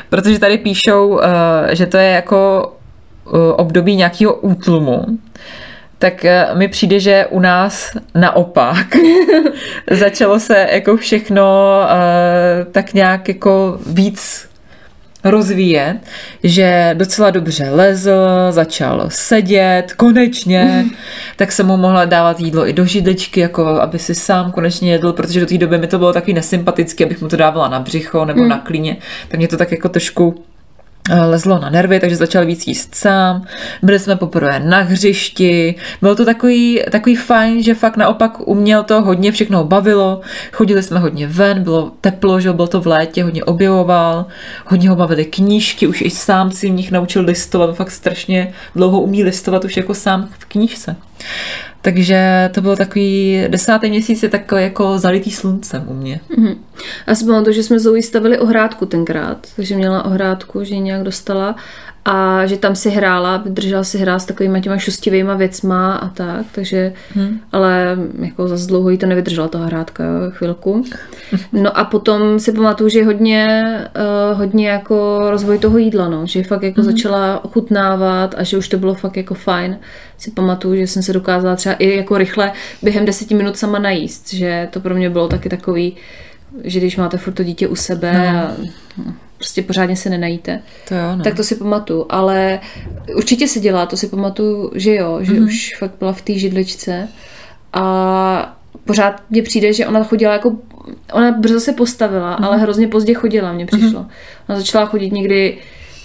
Protože tady píšou, eh, že to je jako období nějakého útlumu tak eh, mi přijde, že u nás naopak začalo se jako všechno uh, tak nějak jako víc rozvíjet, že docela dobře lezl, začal sedět, konečně, tak jsem mu mohla dávat jídlo i do židličky, jako aby si sám konečně jedl, protože do té doby mi to bylo takový nesympatický, abych mu to dávala na břicho nebo mm. na klíně, tak mě to tak jako trošku Eh, lezlo na nervy, takže začal víc jíst sám. Byli jsme poprvé na hřišti. Bylo to takový, takový fajn, že fakt naopak uměl to, hodně všechno bavilo. Chodili jsme hodně ven, bylo teplo, že bylo to v létě, hodně objevoval. Hodně ho bavily knížky, už i sám si v nich naučil listovat, fakt strašně dlouho umí listovat už jako sám v knížce. Takže to bylo takový, desátý měsíc je takový jako zalitý sluncem u mě. Mm-hmm. Já si pamatuju, že jsme Zoe stavili ohrádku tenkrát, takže měla ohrádku, že ji nějak dostala a že tam si hrála, vydržela si hrát s takovými těma šustivýma věcma a tak, takže, hmm. ale jako za dlouho jí to nevydržela ta hrádka chvilku. No a potom si pamatuju, že hodně, uh, hodně jako rozvoj toho jídla, no, že fakt jako hmm. začala ochutnávat a že už to bylo fakt jako fajn. Si pamatuju, že jsem se dokázala třeba i jako rychle během deseti minut sama najíst, že to pro mě bylo taky takový, že když máte furt to dítě u sebe no. a no, prostě pořádně se nenajíte. To jo, no. Tak to si pamatuju, ale určitě se dělá, to si pamatuju, že jo, že mm-hmm. už fakt byla v té židličce a pořád mně přijde, že ona chodila jako, ona brzo se postavila, mm-hmm. ale hrozně pozdě chodila, mně přišlo. Mm-hmm. Ona začala chodit někdy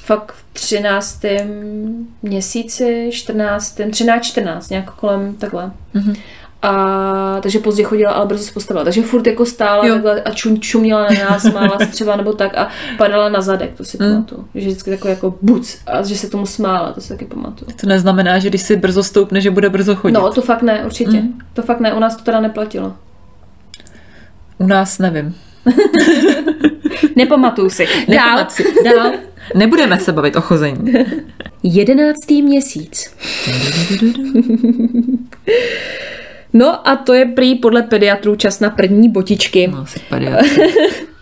fakt v 13. měsíci, 14. 13, 14, nějak kolem takhle. Mm-hmm. A takže pozdě chodila, ale brzo se postavila. Takže furt jako stála takhle a čum, čuměla na nás, smála se třeba nebo tak a padala na zadek, to si mm. pamatuju. Že vždycky takové jako buc a že se tomu smála, to si taky pamatuju. To neznamená, že když si brzo stoupne, že bude brzo chodit. No, to fakt ne, určitě. Mm. To fakt ne, u nás to teda neplatilo. U nás nevím. Nepamatuju si. Dál. si. Dál. Nebudeme se bavit o chození. Jedenáctý měsíc. No a to je prý podle pediatrů čas na první botičky. No, asi.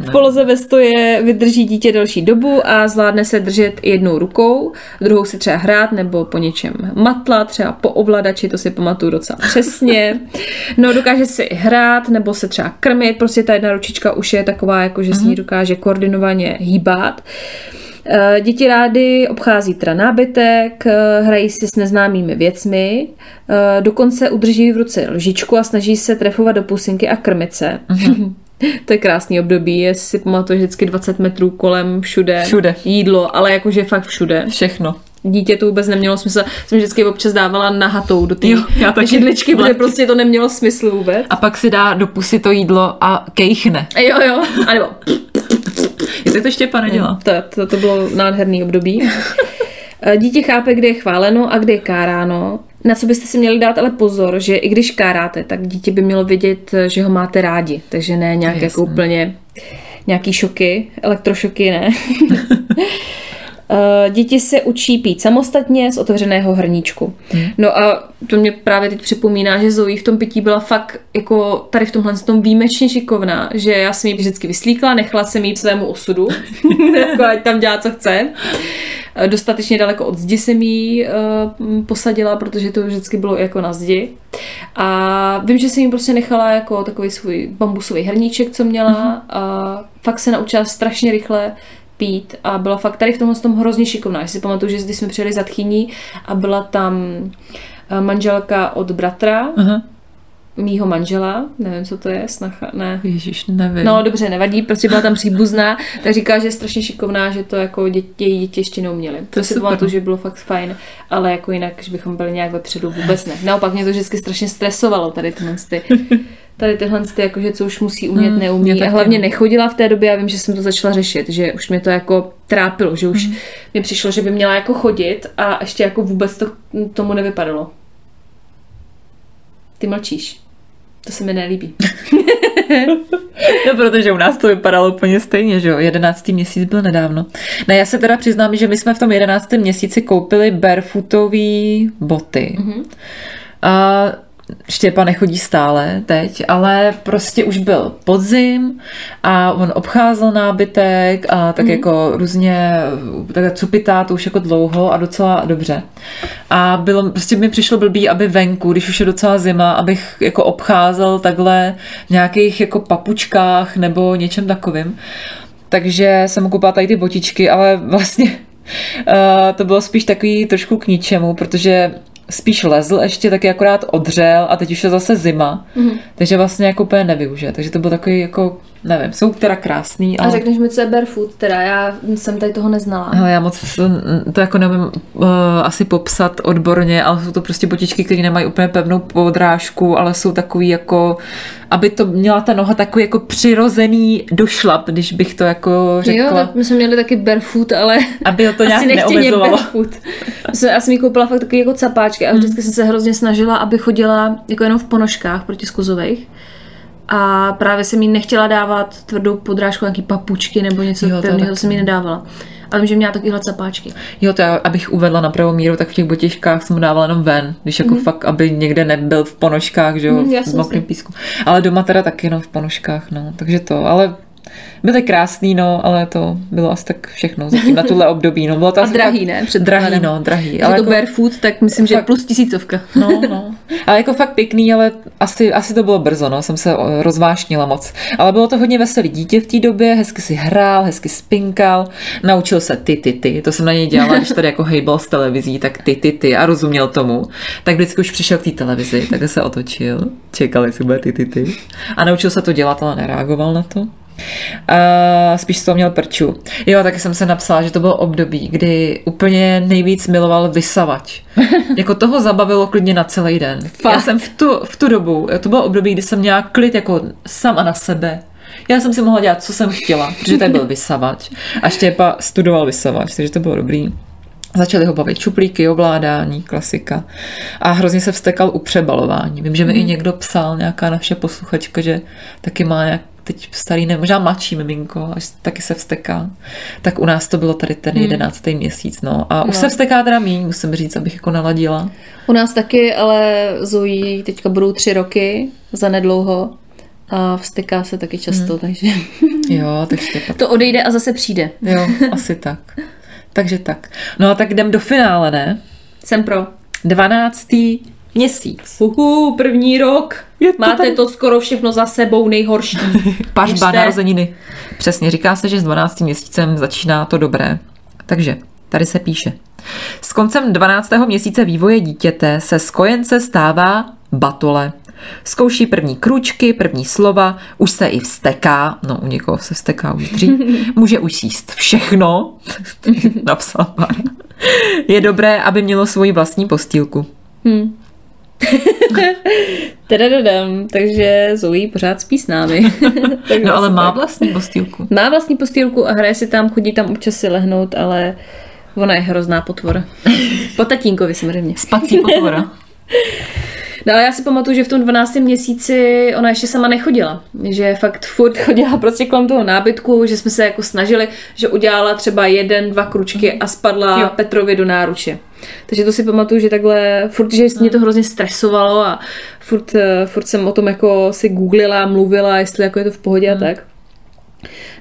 V poloze ve stoje vydrží dítě delší dobu a zvládne se držet jednou rukou, druhou si třeba hrát nebo po něčem matla, třeba po ovladači, to si pamatuju docela přesně. No dokáže si hrát nebo se třeba krmit, prostě ta jedna ručička už je taková, jako že s ní mhm. dokáže koordinovaně hýbat. Eh, děti rády obchází teda nábytek, eh, hrají si s neznámými věcmi, eh, dokonce udrží v ruce lžičku a snaží se trefovat do pusinky a krmice. Uh-huh. to je krásný období, jestli si pamatuju vždycky 20 metrů kolem všude. Všude. Jídlo, ale jakože fakt všude. Všechno dítě to vůbec nemělo smysl. Jsem vždycky občas dávala nahatou do té židličky, protože prostě to nemělo smysl vůbec. A pak si dá do pusy to jídlo a kejchne. Jo, jo. A nebo... Jestli to Štěpa nedělá. To, to, to bylo nádherný období. Dítě chápe, kde je chváleno a kde je káráno. Na co byste si měli dát ale pozor, že i když káráte, tak dítě by mělo vědět, že ho máte rádi. Takže ne nějak jako úplně nějaký šoky, elektrošoky, ne. Eh, děti se učí pít samostatně z otevřeného hrníčku. Hmm. No a to mě právě teď připomíná, že Zoe v tom pití byla fakt jako tady v tomhle tom výjimečně šikovná, že já jsem ji vždycky vyslíkla, nechala jsem jí svému osudu, jako ať tam dělá, co chce. Eh, dostatečně daleko od zdi jsem jí uh, posadila, protože to vždycky bylo jako na zdi. A vím, že jsem jí prostě nechala jako takový svůj bambusový hrníček, co měla mm-hmm. a fakt se naučila strašně rychle pít a byla fakt tady v tomhle tom hrozně šikovná. Já si pamatuju, že když jsme přijeli za tchyní a byla tam eh, manželka od bratra, uh-huh. mýho manžela, nevím, co to je, snacha, ne. Ježíš, nevím. No dobře, nevadí, prostě byla tam příbuzná, tak říká, že je strašně šikovná, že to jako děti, její děti ještě neuměli. To, to si pamatuju, že bylo fakt fajn, ale jako jinak, že bychom byli nějak vepředu, vůbec ne. Naopak mě to vždycky strašně stresovalo, tady tyhle ty tady tyhle ty, jakože co už musí umět, mm, neumí. A hlavně nechodila v té době, já vím, že jsem to začala řešit, že už mě to jako trápilo, že už mm. mi přišlo, že by měla jako chodit a ještě jako vůbec to tomu nevypadalo. Ty mlčíš. To se mi nelíbí. No, protože u nás to vypadalo úplně stejně, že jo? Jedenáctý měsíc byl nedávno. Ne, já se teda přiznám, že my jsme v tom jedenáctém měsíci koupili barefootový boty. Mm-hmm. A Štěpa nechodí stále teď, ale prostě už byl podzim a on obcházel nábytek a tak mm. jako různě tak cupitá to už jako dlouho a docela dobře. A bylo, prostě mi přišlo blbý, aby venku, když už je docela zima, abych jako obcházel takhle v nějakých jako papučkách nebo něčem takovým. Takže jsem mu koupila tady ty botičky, ale vlastně uh, to bylo spíš takový trošku k ničemu, protože spíš lezl ještě, taky akorát odřel a teď už je zase zima, mm-hmm. takže vlastně jako úplně nevyužije. Takže to byl takový jako, nevím, jsou teda krásný. Ale... A řekneš mi, co je barefoot, teda já jsem tady toho neznala. No, já moc to jako nevím uh, asi popsat odborně, ale jsou to prostě botičky, které nemají úplně pevnou podrážku, ale jsou takový jako aby to měla ta noha takový jako přirozený došlap, když bych to jako řekla. Jo, tak my jsme měli taky barefoot, ale aby to nějak neomezovalo. barefoot. Já jsem jí koupila fakt takový jako capáčky a vždycky jsem se hrozně snažila, aby chodila jako jenom v ponožkách proti skuzových. A právě jsem jí nechtěla dávat tvrdou podrážku, nějaký papučky nebo něco pevného, jsem jí nedávala. A vím, že měla takovýhle capáčky. Jo, to já, abych uvedla na pravou míru, tak v těch botěžkách jsem mu dávala jenom ven, když jako mm. fakt, aby někde nebyl v ponožkách, že jo, mm, v mokrém písku. Ale doma teda taky jenom v ponožkách, no, takže to, ale byly krásný, no, ale to bylo asi tak všechno zatím na tuhle období. No, bylo to a drahý, ne? Před drahý, no, drahý. Ale to jako, barefoot, tak myslím, že fakt, plus tisícovka. No, no. Ale jako fakt pěkný, ale asi, asi to bylo brzo, no, jsem se rozvášnila moc. Ale bylo to hodně veselý dítě v té době, hezky si hrál, hezky spinkal, naučil se ty, ty, ty. To jsem na něj dělala, když tady jako hejbal z televizí, tak ty, ty, ty a rozuměl tomu. Tak vždycky už přišel k té televizi, tak se otočil, čekal, jestli bude ty, ty, ty. A naučil se to dělat, ale nereagoval na to. Uh, spíš z toho měl prču. Jo, taky jsem se napsala, že to bylo období, kdy úplně nejvíc miloval vysavač. jako toho zabavilo klidně na celý den. Fakt? Já jsem v tu, v tu dobu, to bylo období, kdy jsem měla klid jako sama na sebe. Já jsem si mohla dělat, co jsem chtěla, protože tady byl vysavač. A Štěpa studoval vysavač, takže to bylo dobrý. Začali ho bavit čuplíky, ovládání, klasika. A hrozně se vstekal u přebalování. Vím, že mi mm. i někdo psal, nějaká naše posluchačka, že taky má nějak teď starý, ne, možná mladší miminko, až taky se vsteká. Tak u nás to bylo tady ten hmm. jedenáctý měsíc, no. A už no. se vsteká teda míň, musím říct, abych jako naladila. U nás taky, ale Zoe teďka budou tři roky za nedlouho a vsteká se taky často, hmm. takže... jo, takže... To odejde a zase přijde. jo, asi tak. Takže tak. No a tak jdem do finále, ne? Jsem pro. 12. měsíc. Uhu, první rok. Je to Máte tam... to skoro všechno za sebou nejhorší. Pařba, narozeniny. Přesně, říká se, že s 12. měsícem začíná to dobré. Takže, tady se píše. S koncem 12. měsíce vývoje dítěte se z kojence stává batole. Zkouší první kručky, první slova, už se i vsteká, no u někoho se vsteká už dřív, může už jíst všechno, napsala pár. Je dobré, aby mělo svoji vlastní postýlku. Hmm. Tadadadam, takže Zoe pořád spí s námi. no ale má vlastní postýlku. Má vlastní postýlku a hraje si tam, chodí tam občas si lehnout, ale ona je hrozná potvora. Po tatínkovi samozřejmě. Spací potvora. No ale já si pamatuju, že v tom 12. měsíci ona ještě sama nechodila. Že fakt furt chodila prostě kolem toho nábytku, že jsme se jako snažili, že udělala třeba jeden, dva kručky a spadla jo. Petrovi do náruče. Takže to si pamatuju, že takhle, furt, že mě to hrozně stresovalo a furt, eh, furt jsem o tom jako si googlila, mluvila, jestli jako je to v pohodě a tak.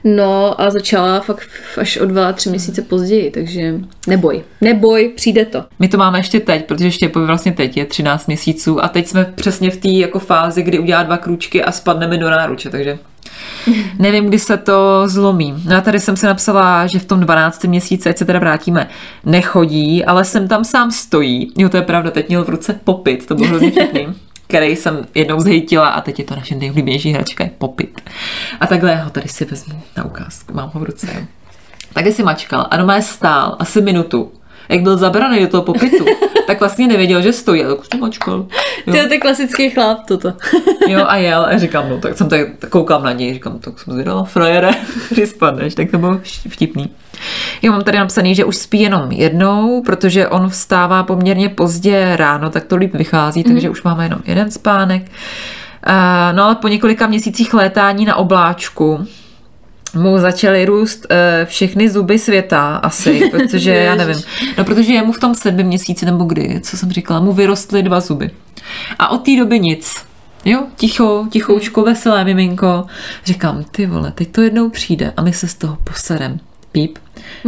No a začala fakt až o dva, tři měsíce později, takže neboj, neboj, přijde to. My to máme ještě teď, protože Štěpovi vlastně teď je 13 měsíců a teď jsme přesně v té jako fázi, kdy udělá dva kručky a spadneme do náruče, takže Nevím, kdy se to zlomí. No a tady jsem si napsala, že v tom 12. měsíci, ať se teda vrátíme, nechodí, ale jsem tam sám stojí. Jo, to je pravda, teď měl v ruce popit, to bylo hrozně vtipný který jsem jednou zhejtila a teď je to naše nejoblíbenější hračka, je popit. A takhle ho tady si vezmu na ukázku, mám ho v ruce. Takhle si mačkal a doma je stál asi minutu jak byl zabraný do toho popitu, tak vlastně nevěděl, že stojí, ale už to mačkal. To je klasický chlap, toto. jo, a jel a říkám, no, tak jsem tady koukám na něj, říkám, tak jsem zvědala, frajere, že spadneš, tak to bylo vtipný. Jo, mám tady napsaný, že už spí jenom jednou, protože on vstává poměrně pozdě ráno, tak to líp vychází, mm. takže už máme jenom jeden spánek. Uh, no ale po několika měsících létání na obláčku mu začaly růst uh, všechny zuby světa asi, protože já nevím. No protože je mu v tom sedmi měsíci nebo kdy, co jsem říkala, mu vyrostly dva zuby. A od té doby nic. Jo, ticho, tichoučko, veselé miminko. Říkám, ty vole, teď to jednou přijde a my se z toho poserem. Píp.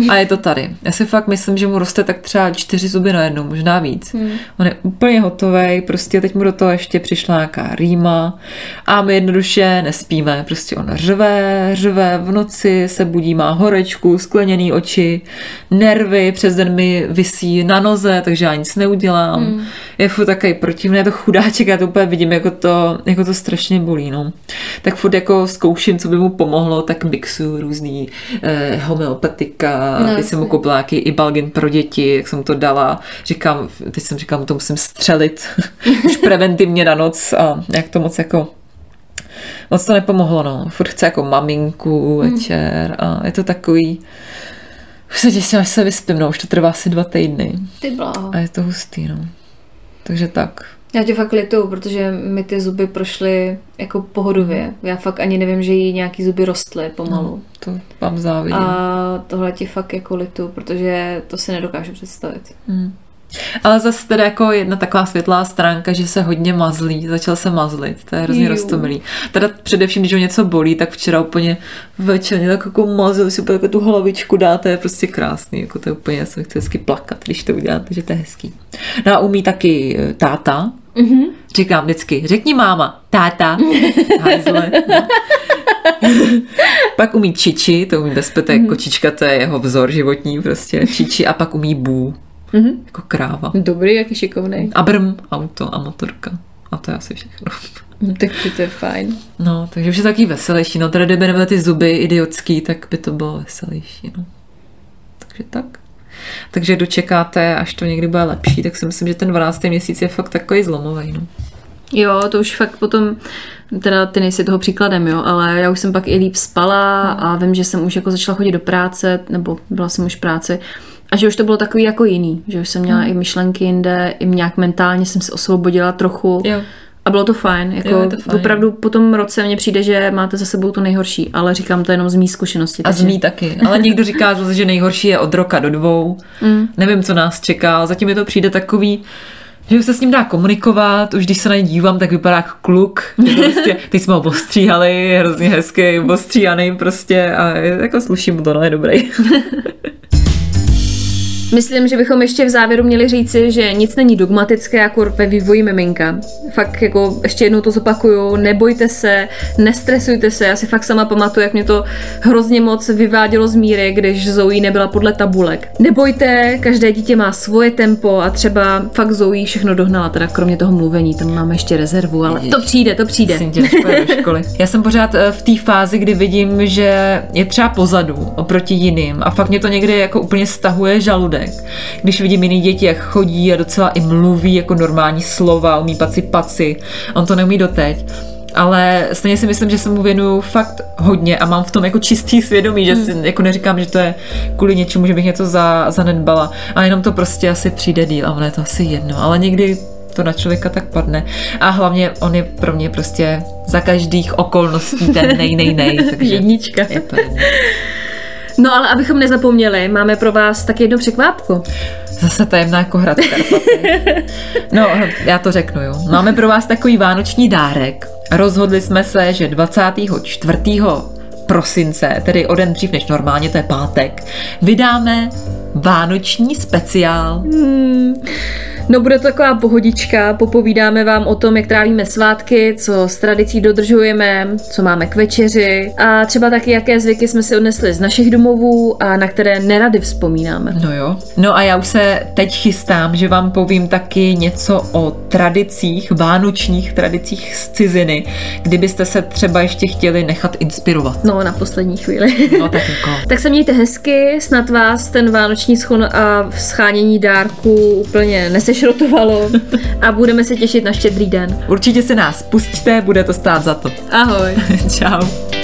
A je to tady. Já si fakt myslím, že mu roste tak třeba čtyři zuby najednou, možná víc. Hmm. On je úplně hotový, prostě teď mu do toho ještě přišla nějaká rýma a my jednoduše nespíme. Prostě on řve, řve, v noci se budí, má horečku, skleněný oči, nervy, přes den mi visí na noze, takže já nic neudělám. Hmm. Je furt takový protivný, je to chudáček, já to úplně vidím, jako to, jako to strašně bolí. No. Tak furt jako zkouším, co by mu pomohlo, tak mixu různý eh, homeopatika, no, teď jsem mu koupila nějaký i balgin pro děti, jak jsem to dala. Říkám, teď jsem říkala, to musím střelit už preventivně na noc a jak to moc jako moc to nepomohlo, no. Furt chce jako maminku hmm. večer a je to takový už se těším, až se vyspím, no, už to trvá asi dva týdny. Ty bláho. A je to hustý, no. Takže tak. Já tě fakt lituju, protože mi ty zuby prošly jako pohodově. Já fakt ani nevím, že jí nějaký zuby rostly pomalu. No, to vám závidím. A tohle ti fakt jako litu, protože to si nedokážu představit. Hmm. Ale zase teda jako jedna taková světlá stránka, že se hodně mazlí, začal se mazlit, to je hrozně roztomilý. Teda především, když ho něco bolí, tak včera úplně večer mě tak jako mazil, si úplně jako tu hlavičku dáte, je prostě krásný, jako to je úplně, já se chci hezky plakat, když to uděláte, že to je hezký. No a umí taky eh, táta, Mm-hmm. Říkám vždycky, řekni máma, táta, hajzle. pak umí čiči, to umí bez petek, mm-hmm. kočička, to je jeho vzor životní prostě, čiči a pak umí bů, mm-hmm. jako kráva. Dobrý, jaký šikovný. A brm, auto a motorka. A to je asi všechno. No, tak to je fajn. No, takže už je taky veselější. No, teda kdyby nebyly ty zuby idiotský, tak by to bylo veselější. No. Takže tak. Takže dočekáte, až to někdy bude lepší, tak si myslím, že ten 12. měsíc je fakt takový zlomový. No. Jo, to už fakt potom, teda ty nejsi toho příkladem, jo, ale já už jsem pak i líp spala a vím, že jsem už jako začala chodit do práce, nebo byla jsem už v práci, a že už to bylo takový jako jiný, že už jsem měla hmm. i myšlenky jinde, i nějak mentálně jsem se osvobodila trochu. Jo. A bylo to fajn. Jako jo, to fajn. Opravdu po tom roce mně přijde, že máte za sebou to nejhorší, ale říkám to jenom z mý zkušenosti. A z mý taky. Ale někdo říká zase, že nejhorší je od roka do dvou. Mm. Nevím, co nás čeká. Zatím mi to přijde takový, že už se s ním dá komunikovat, už když se na něj dívám, tak vypadá jako kluk. Prostě, teď jsme ho postříhali, je hrozně hezký, postříhaný prostě a jako sluší mu to, no je dobrý. Myslím, že bychom ještě v závěru měli říci, že nic není dogmatické jako ve vývoji miminka. Fakt jako ještě jednou to zopakuju, nebojte se, nestresujte se. Já si fakt sama pamatuju, jak mě to hrozně moc vyvádělo z míry, když Zoe nebyla podle tabulek. Nebojte, každé dítě má svoje tempo a třeba fakt Zoe všechno dohnala, teda kromě toho mluvení, tam máme ještě rezervu, ale to přijde, to přijde. Tě, do školy. Já jsem pořád eh, v té fázi, kdy vidím, že je třeba pozadu oproti jiným a fakt mě to někdy jako úplně stahuje žaludek mozek. Když vidím jiný děti, jak chodí a docela i mluví jako normální slova, umí paci paci, on to neumí doteď ale stejně si myslím, že se mu věnuju fakt hodně a mám v tom jako čistý svědomí, že si hmm. jako neříkám, že to je kvůli něčemu, že bych něco za, zanedbala a jenom to prostě asi přijde díl a ono je to asi jedno, ale někdy to na člověka tak padne. A hlavně on je pro mě prostě za každých okolností ten nej, nej, nej. Takže Jednička. Je to jedno. No ale abychom nezapomněli, máme pro vás tak jedno překvápko. Zase tajemná jako hrad No, já to řeknu, jo. Máme pro vás takový vánoční dárek. Rozhodli jsme se, že 24. prosince, tedy o den dřív než normálně, to je pátek, vydáme vánoční speciál. Hmm. No bude to taková pohodička, popovídáme vám o tom, jak trávíme svátky, co s tradicí dodržujeme, co máme k večeři a třeba taky, jaké zvyky jsme si odnesli z našich domovů a na které nerady vzpomínáme. No jo. No a já už se teď chystám, že vám povím taky něco o tradicích, vánočních tradicích z ciziny, kdybyste se třeba ještě chtěli nechat inspirovat. No, na poslední chvíli. No tak jako. tak se mějte hezky, snad vás ten vánoční schon a schánění dárků úplně neseš vyšrotovalo a budeme se těšit na štědrý den. Určitě se nás pustíte, bude to stát za to. Ahoj. Čau.